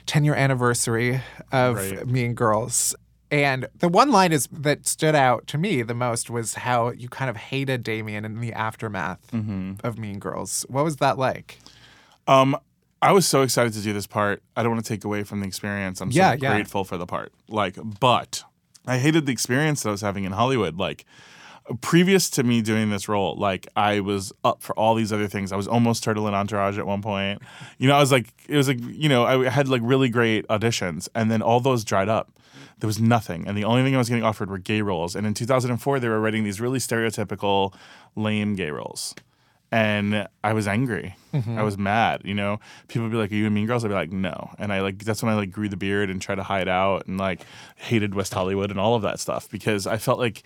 10 year anniversary of Right. Mean Girls. And the one line is that stood out to me the most was how you kind of hated Damian in the aftermath Mm-hmm. of Mean Girls. What was that like? Um, I was so excited to do this part. I don't want to take away from the experience. I'm Yeah, so yeah. grateful for the part. Like, but I hated the experience that I was having in Hollywood. Like, previous to me doing this role, like I was up for all these other things. I was almost Turtle in Entourage at one point. You know, I was like, it was like, you know, I had like really great auditions, and then all those dried up. There was nothing, and the only thing I was getting offered were gay roles. And in 2004, they were writing these really stereotypical, lame gay roles and I was angry. Mm-hmm. I was mad. You know, people would be like, "Are you in Mean Girls?" I'd be like, "No," and I like that's when I like grew the beard and tried to hide out and like hated West Hollywood and all of that stuff because I felt like,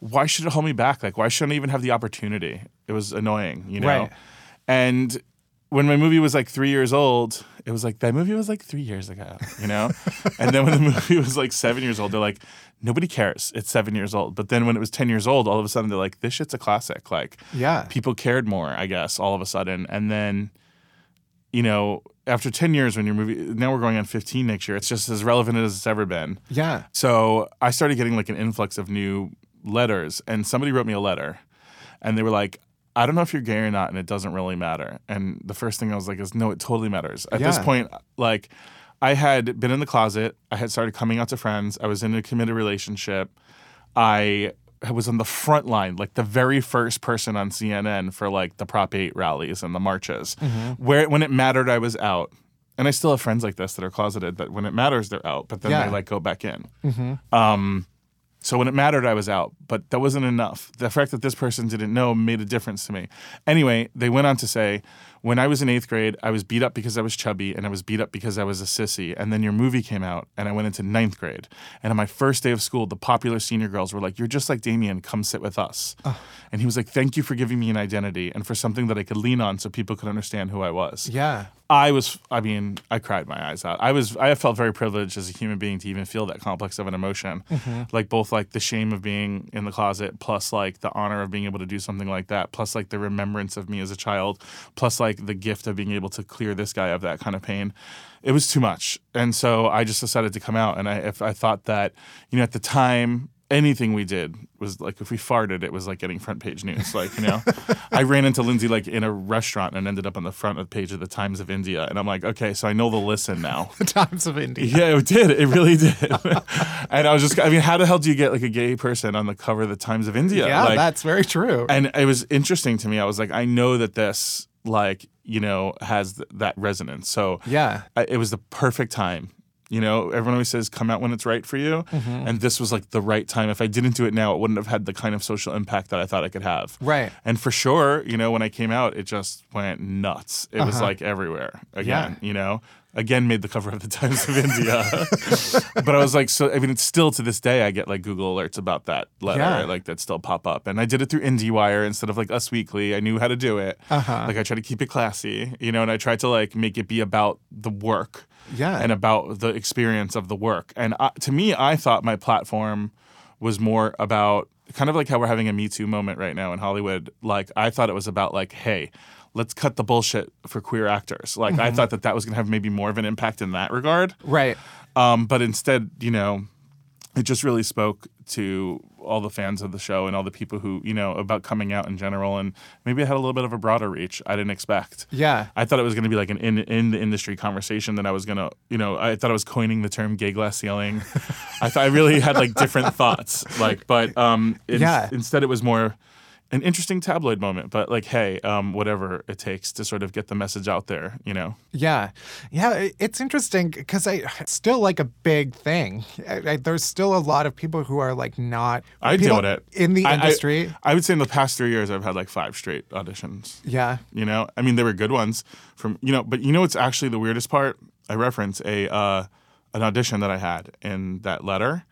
why should it hold me back? Like, why shouldn't I even have the opportunity? It was annoying, you know. Right. And when my movie was like three years old, it was like that movie was like three years ago, you know. and then when the movie was like seven years old, they're like, nobody cares. It's seven years old. But then when it was ten years old, all of a sudden they're like, this shit's a classic. Like, Yeah. people cared more, I guess, all of a sudden. And then, you know, after 10 years, when your movie, now we're going on 15 next year, it's just as relevant as it's ever been. Yeah. So I started getting like an influx of new letters, and somebody wrote me a letter, and they were like, I don't know if you're gay or not, and it doesn't really matter. And the first thing I was like is, no, it totally matters. At this point, like, I had been in the closet. I had started coming out to friends. I was in a committed relationship. I was on the front line, like the very first person on CNN for like the Prop 8 rallies and the marches. Where when it mattered, I was out. And I still have friends like this that are closeted, that when it matters, they're out, but then Yeah. they like go back in. Um, so when it mattered, I was out, but that wasn't enough. The fact that this person didn't know made a difference to me. Anyway, they went on to say, when I was in eighth grade, I was beat up because I was chubby, and I was beat up because I was a sissy. And then your movie came out, and I went into ninth grade. And on my first day of school, the popular senior girls were like, "You're just like Damian. Come sit with us." Ah. And he was like, "Thank you for giving me an identity and for something that I could lean on, so people could understand who I was." Yeah. I was, I mean, I cried my eyes out. I was, I felt very privileged as a human being to even feel that complex of an emotion. Mm-hmm. Like both like the shame of being in the closet, plus like the honor of being able to do something like that, plus like the remembrance of me as a child, plus like the gift of being able to clear this guy of that kind of pain. It was too much. And so I just decided to come out. And I, if I thought that, you know, at the time, anything we did was like if we farted, it was like getting front page news. Like, you know, I ran into Lindsay like in a restaurant and ended up on the front of the page of the Times of India. And I'm like, okay, so I know the listen now. The Times of India. Yeah, it did. It really did. and I was just, I mean, how the hell do you get like a gay person on the cover of the Times of India? Yeah, like, that's very true. and it was interesting to me. I was like, I know that this, like, you know, has th- that resonance. So yeah. I, it was the perfect time. You know, everyone always says come out when it's right for you. Mm-hmm. And this was like the right time. If I didn't do it now, it wouldn't have had the kind of social impact that I thought I could have. Right. And for sure, you know, when I came out, it just went nuts. It was Uh-huh. like everywhere again, Yeah. you know? Again, made the cover of the Times of India. but I was like, so, I mean, it's still to this day, I get like Google alerts about that letter, Yeah. like that still pop up. And I did it through IndieWire instead of like Us Weekly. I knew how to do it. Uh-huh. Like I try to keep it classy, you know, and I tried to like make it be about the work Yeah. and about the experience of the work. And I, to me, I thought my platform was more about kind of like how we're having a Me Too moment right now in Hollywood. Like I thought it was about like, hey, let's cut the bullshit for queer actors. Like I thought that that was going to have maybe more of an impact in that regard. right. Um, but instead, you know, it just really spoke to all the fans of the show and all the people who, you know, about coming out in general. And maybe it had a little bit of a broader reach I didn't expect. Yeah. I thought it was going to be like an in, in the industry conversation that I was going to, you know, I thought I was coining the term gay glass ceiling. I thought I really had like different thoughts. Like, but um, in- Yeah. instead it was more an interesting tabloid moment. But like, hey, um, whatever it takes to sort of get the message out there, you know. Yeah, yeah, it's interesting because I it's still like a big thing. I, I, there's still a lot of people who are like not. I deal with it in the I- I- industry. I, would say in the past three years, I've had like five straight auditions. yeah, You know, I mean, they were good ones from you know, but you know what's actually the weirdest part? I reference a uh, an audition that I had in that letter.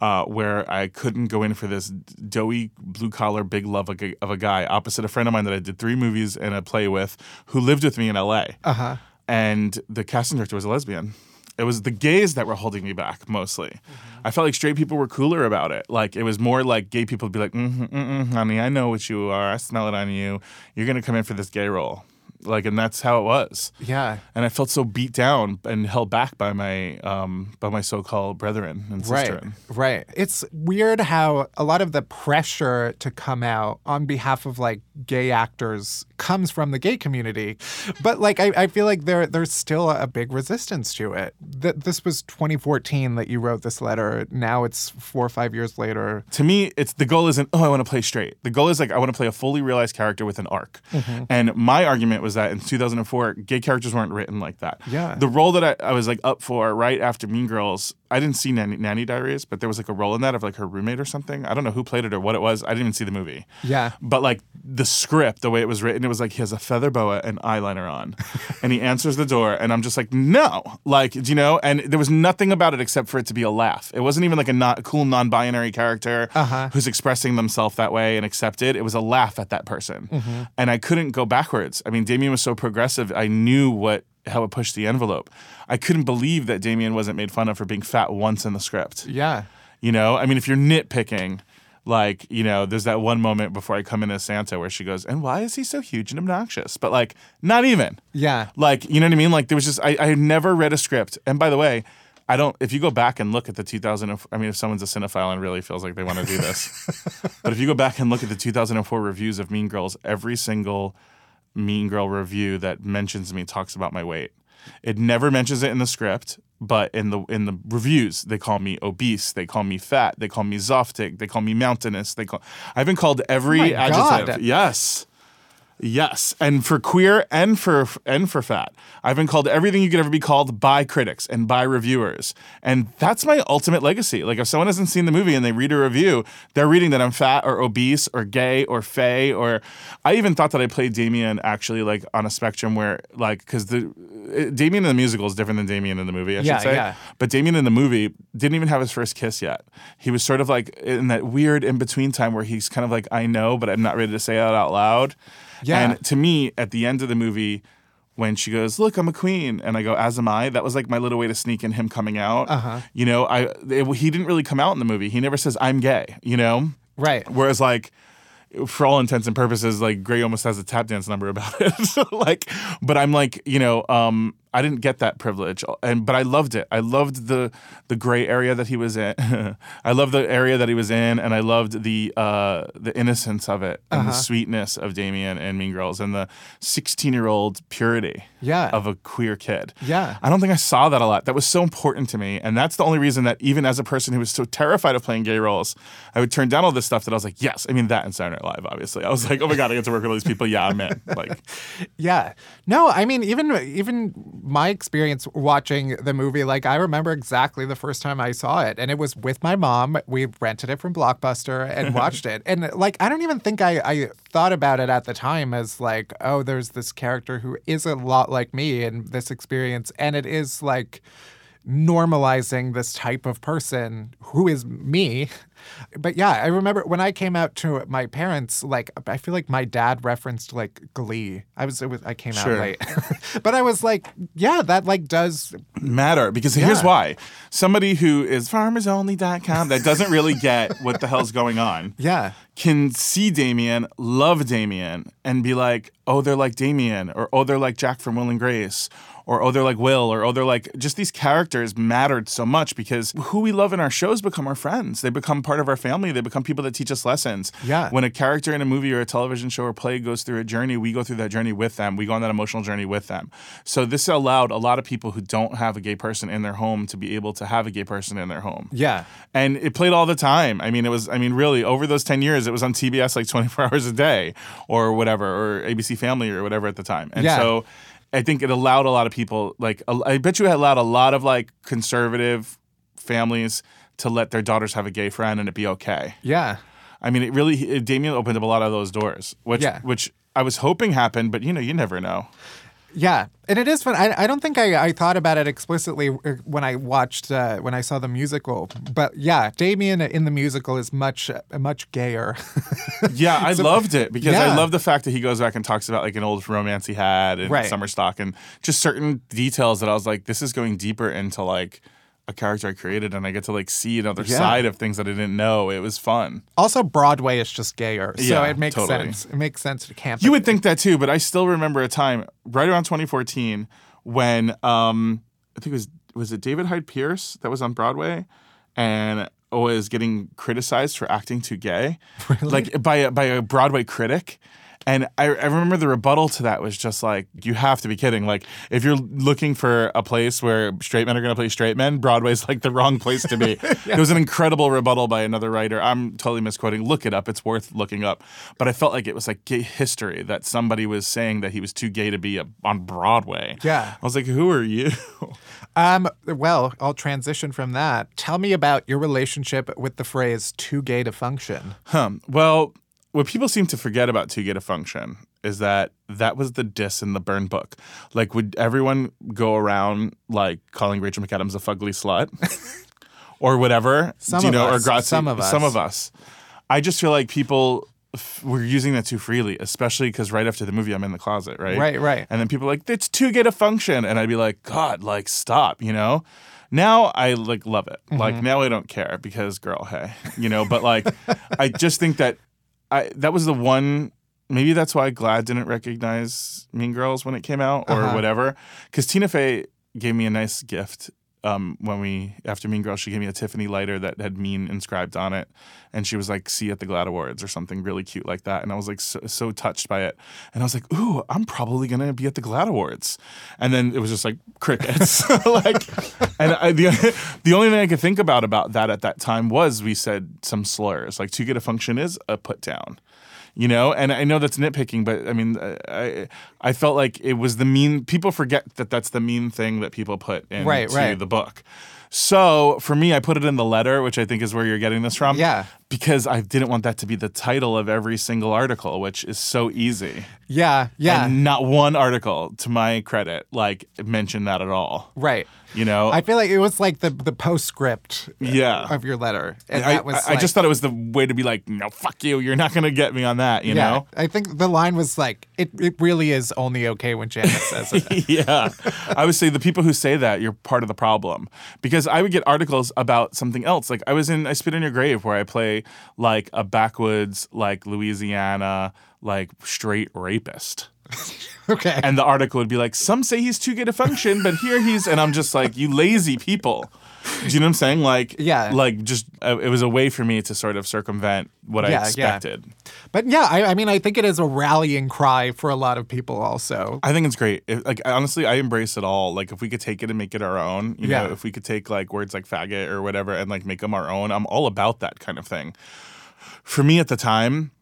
Uh, where I couldn't go in for this doughy blue collar big love of a, of a guy opposite a friend of mine that I did three movies and a play with who lived with me in LA. uh huh. And the casting director was a lesbian. It was the gays that were holding me back mostly. I felt like straight people were cooler about it. Like it was more like gay people would be like, mm-hmm, mm-mm, "Honey, I know what you are. I smell it on you. You're gonna come in for this gay role." Like, and that's how it was. Yeah, And I felt so beat down and held back by my um, by my so-called brethren and right, sisterin. right. It's weird how a lot of the pressure to come out on behalf of like gay actors comes from the gay community, but like I, I feel like there there's still a big resistance to it. Th- this was 2014 that you wrote this letter. Now it's four or five years later. to me, it's the goal isn't oh I want to play straight. The goal is like I want to play a fully realized character with an arc. Mm-hmm. And my argument was that in 2004, gay characters weren't written like that. Yeah. The role that I, I was like up for right after Mean Girls, I didn't see Nanny, Nanny Diaries, but there was like a role in that of like her roommate or something. I don't know who played it or what it was. I didn't even see the movie. Yeah. But like the script, the way it was written, it was like he has a feather boa and eyeliner on, and he answers the door, and I'm just like, no, like do you know, and there was nothing about it except for it to be a laugh. It wasn't even like a not, cool non-binary character Uh-huh. who's expressing themselves that way and accepted. It was a laugh at that person, and I couldn't go backwards. I mean, Damian was so progressive. I knew what how it pushed the envelope. I couldn't believe that Damian wasn't made fun of for being fat once in the script. Yeah. You know, I mean, if you're nitpicking, like, you know, there's that one moment before I come in as Santa where she goes, and why is he so huge and obnoxious? But like, not even. Yeah. Like, you know what I mean? Like, there was just, I, I had never read a script. And by the way, I don't, if you go back and look at the 2000, I mean, if someone's a cinephile and really feels like they want to do this, but if you go back and look at the 2004 reviews of Mean Girls, every single Mean Girl review that mentions me talks about my weight. It never mentions it in the script, but in the in the reviews, they call me obese, they call me fat, they call me zoftig, they call me mountainous. They call I've been called every Oh adjective. God. Yes. Yes, and for queer and for and for fat, I've been called everything you could ever be called by critics and by reviewers, and that's my ultimate legacy. Like if someone hasn't seen the movie and they read a review, they're reading that I'm fat or obese or gay or fey or I even thought that I played Damian actually like on a spectrum where like because the Damian in the musical is different than Damian in the movie. I Yeah, should say, yeah. but Damian in the movie didn't even have his first kiss yet. He was sort of like in that weird in between time where he's kind of like I know, but I'm not ready to say it out loud. Yeah. And to me, at the end of the movie, when she goes, "Look, I'm a queen," and I go, "As am I," that was like my little way to sneak in him coming out. Uh-huh. You know, I it, he didn't really come out in the movie. He never says I'm gay. You know, Right. whereas like. For all intents and purposes, like Grey almost has a tap dance number about it. like, but I'm like, you know, um, I didn't get that privilege, and but I loved it. I loved the the gray area that he was in. I loved the area that he was in, and I loved the uh, the innocence of it and Uh-huh. the sweetness of Damian and Mean Girls and the sixteen year old purity Yeah. of a queer kid. Yeah. I don't think I saw that a lot. That was so important to me, and that's the only reason that even as a person who was so terrified of playing gay roles, I would turn down all this stuff. That I was like, yes, I mean that and Saturday Night Live, obviously. I was like, oh my god, I get to work with all these people. Yeah, I'm in. Like, Yeah. No, I mean even even my experience watching the movie like I remember exactly the first time I saw it and it was with my mom. We rented it from Blockbuster and watched it. And like I don't even think I I thought about it at the time as like oh there's this character who is a lot like me in this experience and it is like normalizing this type of person who is me. But yeah, I remember when I came out to my parents, like I feel like my dad referenced like Glee. I was, it was I came Sure. out late, but I was like, yeah, that like does matter because here's why somebody who is farmersonly.com that doesn't really get what the hell's going on yeah can see Damian, love Damian, and be like, oh, they're like Damian, or oh, they're like Jack from Will and Grace, or oh, they're like Will, or oh, they're like just these characters mattered so much because who we love in our shows become our friends. They become part of our family. They become people that teach us lessons. Yeah. When a character in a movie or a television show or play goes through a journey, we go through that journey with them. We go on that emotional journey with them. So this allowed a lot of people who don't have a gay person in their home to be able to have a gay person in their home yeah and it played all the time. I mean, it was. I mean, really, over those ten years, it was on TBS like twenty four hours a day, or whatever, or ABC Family or whatever at the time. And Yeah. so, I think it allowed a lot of people. Like, I bet you it allowed a lot of like conservative families to let their daughters have a gay friend and it be okay. yeah I mean, it really. It, Damian opened up a lot of those doors, which Yeah. which I was hoping happened, but you know, you never know. Yeah, and it is fun. I, I don't think I, I thought about it explicitly uh, when I watched uh, when I saw the musical, but yeah, Damian in the musical is much uh, much gayer. Yeah, I loved it because I love the fact that he goes back and talks about like an old romance he had in Right. summer stock and just certain details that I was like, this is going deeper into like a character I created and I get to like see another Yeah. side of things that I didn't know. It was fun. also, Broadway is just gayer, so Yeah, it makes totally. sense. It makes sense to camp. You would think that too, but I still remember a time right around 2014 when um I think it was was it David Hyde Pierce that was on Broadway and was getting criticized for acting too gay, like by a, by a Broadway critic. And I, I remember the rebuttal to that was just like, you have to be kidding. Like, if you're looking for a place where straight men are going to play straight men, Broadway's like the wrong place to be. It was an incredible rebuttal by another writer. I'm totally misquoting. Look it up. It's worth looking up. But I felt like it was like gay history that somebody was saying that he was too gay to be a, on Broadway. Yeah. I was like, who are you? Um, well, I'll transition from that. Tell me about your relationship with the phrase "too gay to function." Huh. Well, what people seem to forget about Too get a Function is that that was the diss in the burn book. Like, would everyone go around like calling Rachel McAdams a fugly slut or whatever? Some Do you of know, us. or Grazi? Some of us. Some of us. I just feel like people f- were using that too freely, especially because right after the movie, I'm in the closet, right? Right, right. And then people are like, it's too get a function. And I'd be like, God, like, stop, you know? Now I like love it. Mm-hmm. Like now I don't care because girl, hey, you know. But like, I just think that I that was the one. Maybe that's why GLAAD didn't recognize Mean Girls when it came out or Uh-huh. whatever. Because Tina Fey gave me a nice gift um, when we after Mean Girls. She gave me a Tiffany lighter that had Mean inscribed on it, and she was like, "See you at the GLAAD Awards" or something really cute like that. And I was like so, so touched by it, and I was like, "Ooh, I'm probably gonna be at the GLAAD Awards." And then it was just like crickets, like, and I, the the only thing I could think about about that at that time was we said some slurs, like "to get a function" is a put down you know and i know that's nitpicking but i mean i i felt like it was the mean people forget that that's the mean thing that people put into Right, right. the book so for me i put it in the letter which i think is where you're getting this from Yeah. because i didn't want that to be the title of every single article which is so easy Yeah, yeah, and not one article to my credit like mentioned that at all right. You know I feel like it was like the the postscript uh, Yeah. of your letter, and I, that was. I- I just thought it was the way to be like, no, fuck you. You're not going to get me on that, you yeah, know? I think the line was like, "It it really is only okay when Janet says it." yeah. I would say the people who say that, you're part of the problem. Because I would get articles about something else. Like I was in I Spit in Your Grave where I play like a backwoods, like Louisiana, like straight rapist. Okay. And the article would be like, some say he's too gay to function, but here he's, and I'm just like, you lazy people. Do you know what I'm saying? Like, Yeah. like just uh, it was a way for me to sort of circumvent what I Yeah, yeah. expected. But yeah, I, I mean, I think it is a rallying cry for a lot of people also. I think it's great. If, like honestly, I embrace it all. Like if we could take it and make it our own, you Yeah. know, if we could take like words like faggot or whatever and like make them our own, I'm all about that kind of thing. For me at the time,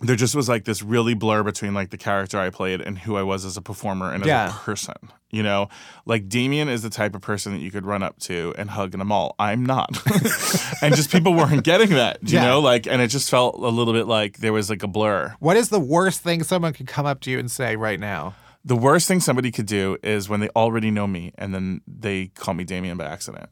there just was like this really blur between like the character I played and who I was as a performer and as Yeah. a person. You know, like Damian is the type of person that you could run up to and hug in a mall. I'm not. and just people weren't getting that, you Yeah. know, like, and it just felt a little bit like there was like a blur. What is the worst thing someone could come up to you and say right now? The worst thing somebody could do is when they already know me and then they call me Damian by accident.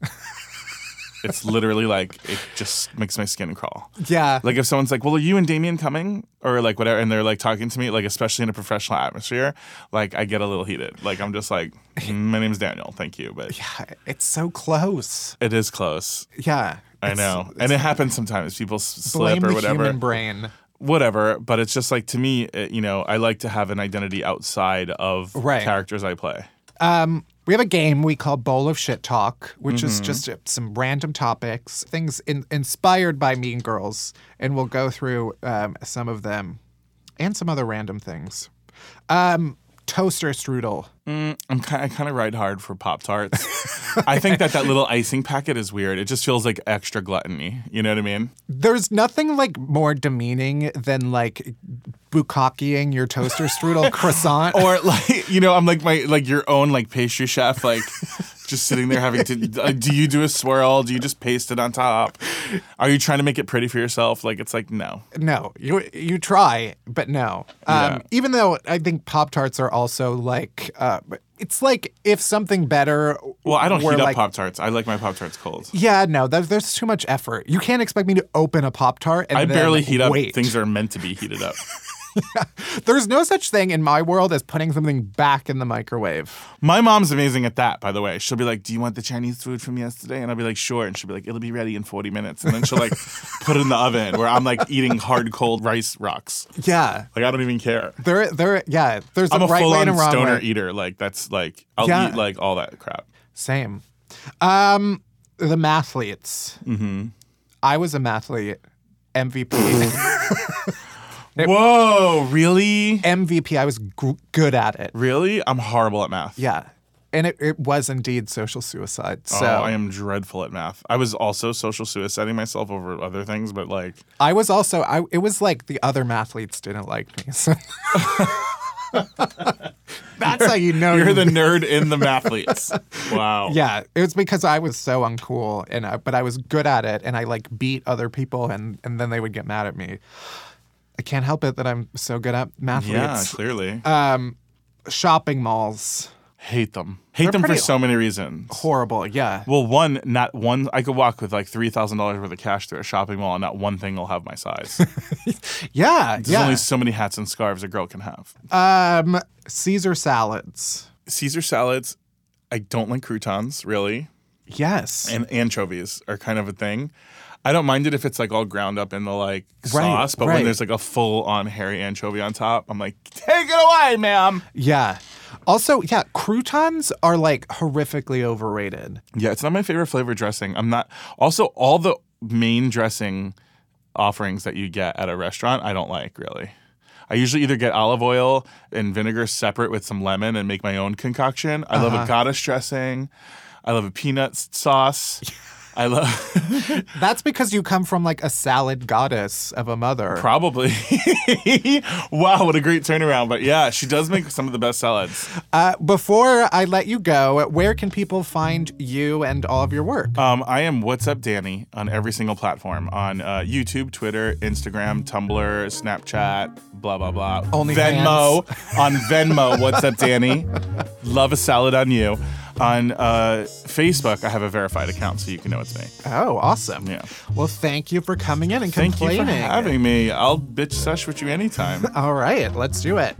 It's literally like it just makes my skin crawl. Yeah. Like if someone's like, "Well, are you and Damian coming?" or like whatever, and they're like talking to me, like especially in a professional atmosphere, like I get a little heated. Like I'm just like, "Mm, "My name's Daniel, thank you," but yeah, it's so close. it is close. Yeah. I know, and it happens sometimes. People slip or the whatever. human brain. whatever but it's just like to me it, you know i like to have an identity outside of Right. characters i play Um, we have a game we call Bowl of Shit Talk, which is Mm-hmm. just uh, some random topics, things in, inspired by Mean Girls, and we'll go through um, some of them and some other random things. Um, toaster strudel. Mm, i'm kind i kind of ride hard for pop tarts i think that that little icing packet is weird it just feels like extra gluttony you know what i mean There's nothing like more demeaning than like bukkake your toaster strudel croissant. or like you know i'm like my like your own like pastry chef like just sitting there having to do you do a swirl do you just paste it on top are you trying to make it pretty for yourself like it's like no No, you you try, but no. Um, Yeah. Even though I think Pop Tarts are also like, uh, it's like if something better. well i don't heat up pop tarts i like my pop tarts cold Yeah, no, there's, there's too much effort. You can't expect me to open a Pop Tart and I then barely heat up wait. things that are meant to be heated up. There's no such thing in my world as putting something back in the microwave. My mom's amazing at that, by the way. She'll be like, Do you want the Chinese food from yesterday? And I'll be like, Sure. And she'll be like, It'll be ready in 40 minutes. And then she'll like put it in the oven where I'm like eating hard, cold rice rocks. Yeah, Like, I don't even care. there, there, yeah. There's I'm a a right full way and a wrong stoner way. eater. Like, that's like, I'll Yeah. eat like all that crap. Same. Um, the mathletes. Mm-hmm. I was a mathlete. MVP. Whoa, really? MVP. I was g- good at it. Really? I'm horrible at math. Yeah. And it, it was indeed social suicide. Oh, so Oh, I am dreadful at math. I was also social suiciding myself over other things, but like, I was also I it was like the other mathletes didn't like me. So That's how you know you're you- the nerd in the mathletes. Wow. Yeah, it was because I was so uncool and I, but I was good at it and I like beat other people and and then they would get mad at me. I can't help it that I'm so good at math. Yeah, clearly. Um shopping malls. Hate them. Hate They're them for so many reasons. Horrible. Yeah. Well, one, not one. I could walk with like three thousand dollars worth of cash through a shopping mall, and not one thing will have my size. Yeah. There's yeah. only so many hats and scarves a girl can have. um Caesar salads. Caesar salads. I don't like croutons really, Yes. and anchovies are kind of a thing. I don't mind it if it's like all ground up in the like Right, sauce, but right. when there's like a full on hairy anchovy on top, I'm like, take it away, ma'am. yeah. Also, yeah, croutons are like horrifically overrated. Yeah, it's not my favorite flavor dressing. I'm not. Also, all the main dressing offerings that you get at a restaurant, I don't like really. I usually either get olive oil and vinegar separate with some lemon and make my own concoction. I love uh-huh. a goddess dressing. I love a peanut sauce. I love That's because you come from like a salad goddess of a mother. probably. wow, what a great turnaround! But yeah, she does make some of the best salads. Uh, before I let you go, where can people find you and all of your work? Um, I am What's Up Danny on every single platform on uh, YouTube, Twitter, Instagram, Tumblr, Snapchat, blah blah blah. Only Venmo on Venmo. What's up, Danny? Love a salad on you. On uh, Facebook, I have a verified account, so you can know it's me. Oh, awesome. Yeah. Well, thank you for coming in and Thank complaining. you for having me. I'll bitch sesh with you anytime. All right, let's do it.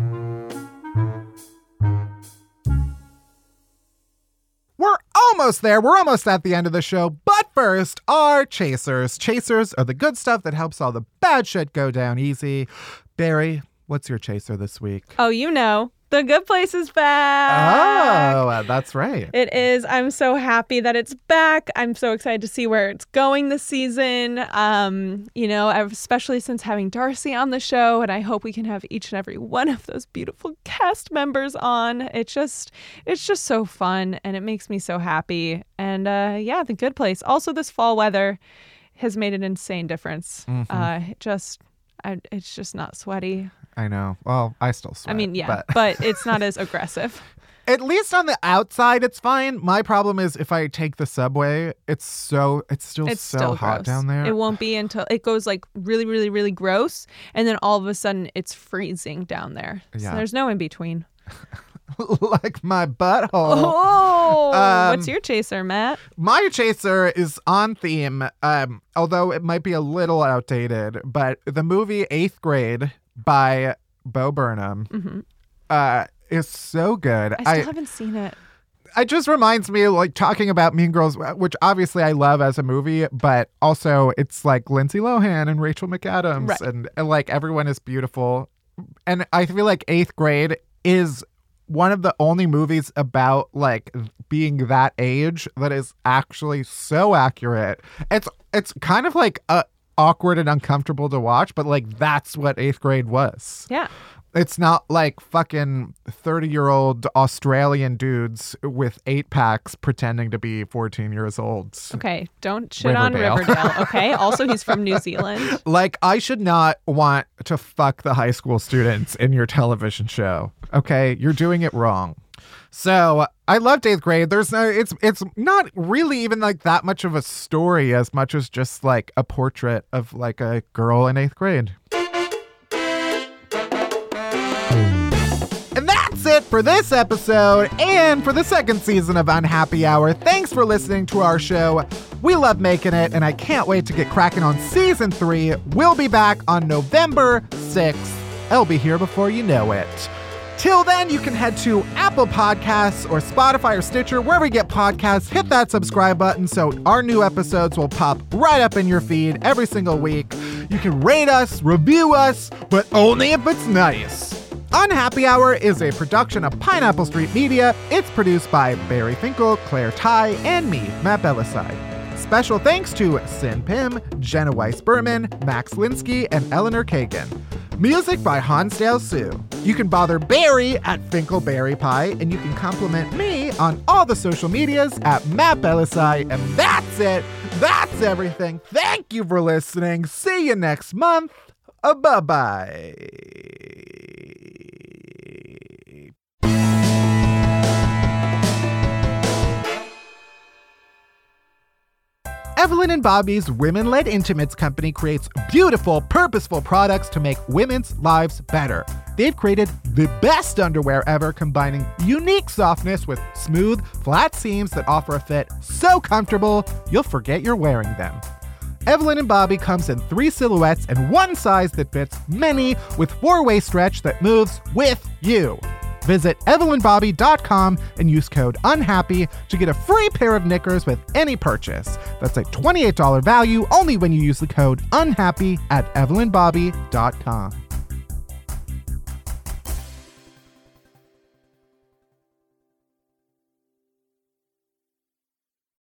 We're almost there. We're almost at the end of the show. But first, our chasers. Chasers are the good stuff that helps all the bad shit go down easy. Barry, what's your chaser this week? Oh, you know, the good place is back. Oh, uh, that's right. It is. I'm so happy that it's back. I'm so excited to see where it's going this season. Um, you know, especially since having D'Arcy on the show, and I hope we can have each and every one of those beautiful cast members on. It's just, it's just so fun, and it makes me so happy. And uh, yeah, the good place. Also, this fall weather has made an insane difference. Mhm. Uh, just, I, it's just not sweaty. I know. Well, I still sweat. I mean, yeah, but- but it's not as aggressive. At least on the outside, it's fine. My problem is if I take the subway, it's so it's still it's so still hot gross. down there. It won't be until it goes like really, really, really gross, and then all of a sudden it's freezing down there. Yeah. So there's no in between. like my butthole. Oh, Um, what's your chaser, Matt? My chaser is on theme, um, although it might be a little outdated. But the movie Eighth Grade by Bo Burnham hmm uh, is so good. I still I, haven't seen it. it just reminds me like talking about Mean Girls, which obviously I love as a movie, but also it's like Lindsay Lohan and Rachel McAdams, Right. and, and like everyone is beautiful. And I feel like Eighth Grade is one of the only movies about like being that age that is actually so accurate. It's it's kind of like uh, awkward and uncomfortable to watch, but like that's what Eighth Grade was. Yeah. It's not like fucking 30 year old Australian dudes with eight packs pretending to be 14 years old. Okay. Don't shit on Riverdale. Riverdale. Okay. also, he's from New Zealand. Like, I should not want to fuck the high school students in your television show. Okay. You're doing it wrong. So I loved eighth grade. There's no, it's it's not really even like that much of a story as much as just like a portrait of like a girl in eighth grade. And that's it for this episode and for the second season of Unhappy Hour. Thanks for listening to our show. We love making it, and I can't wait to get cracking on season three. We'll be back on November 6th. I'll be here before you know it. Till then, you can head to Apple Podcasts or Spotify or Stitcher, wherever you get podcasts. Hit that subscribe button so our new episodes will pop right up in your feed every single week. You can rate us, review us, but only if it's nice. Unhappy Hour is a production of Pineapple Street Media. It's produced by Barry Finkel, Claire Ty, and me, Matt Bellassai. Special thanks to Sin Pim, Jenna Weiss Berman, Max Linsky, and Eleanor Kagan. Music by Hansdale Hsu. You can bother Barry at Finkelberry Pie, and you can compliment me on all the social medias at Matt Bellassai. And that's it. That's everything. Thank you for listening. See you next month. Uh, bye bye. Evelyn and Bobbie's Women Led Intimates company creates beautiful, purposeful products to make women's lives better. They've created the best underwear ever, combining unique softness with smooth, flat seams that offer a fit so comfortable you'll forget you're wearing them. Evelyn and Bobbie comes in three silhouettes and one size that fits many with four-way stretch that moves with you. Visit evelynbobbie.com and use code UNHAPPY to get a free pair of knickers with any purchase. That's a $28 value only when you use the code UNHAPPY at evelynbobbie.com.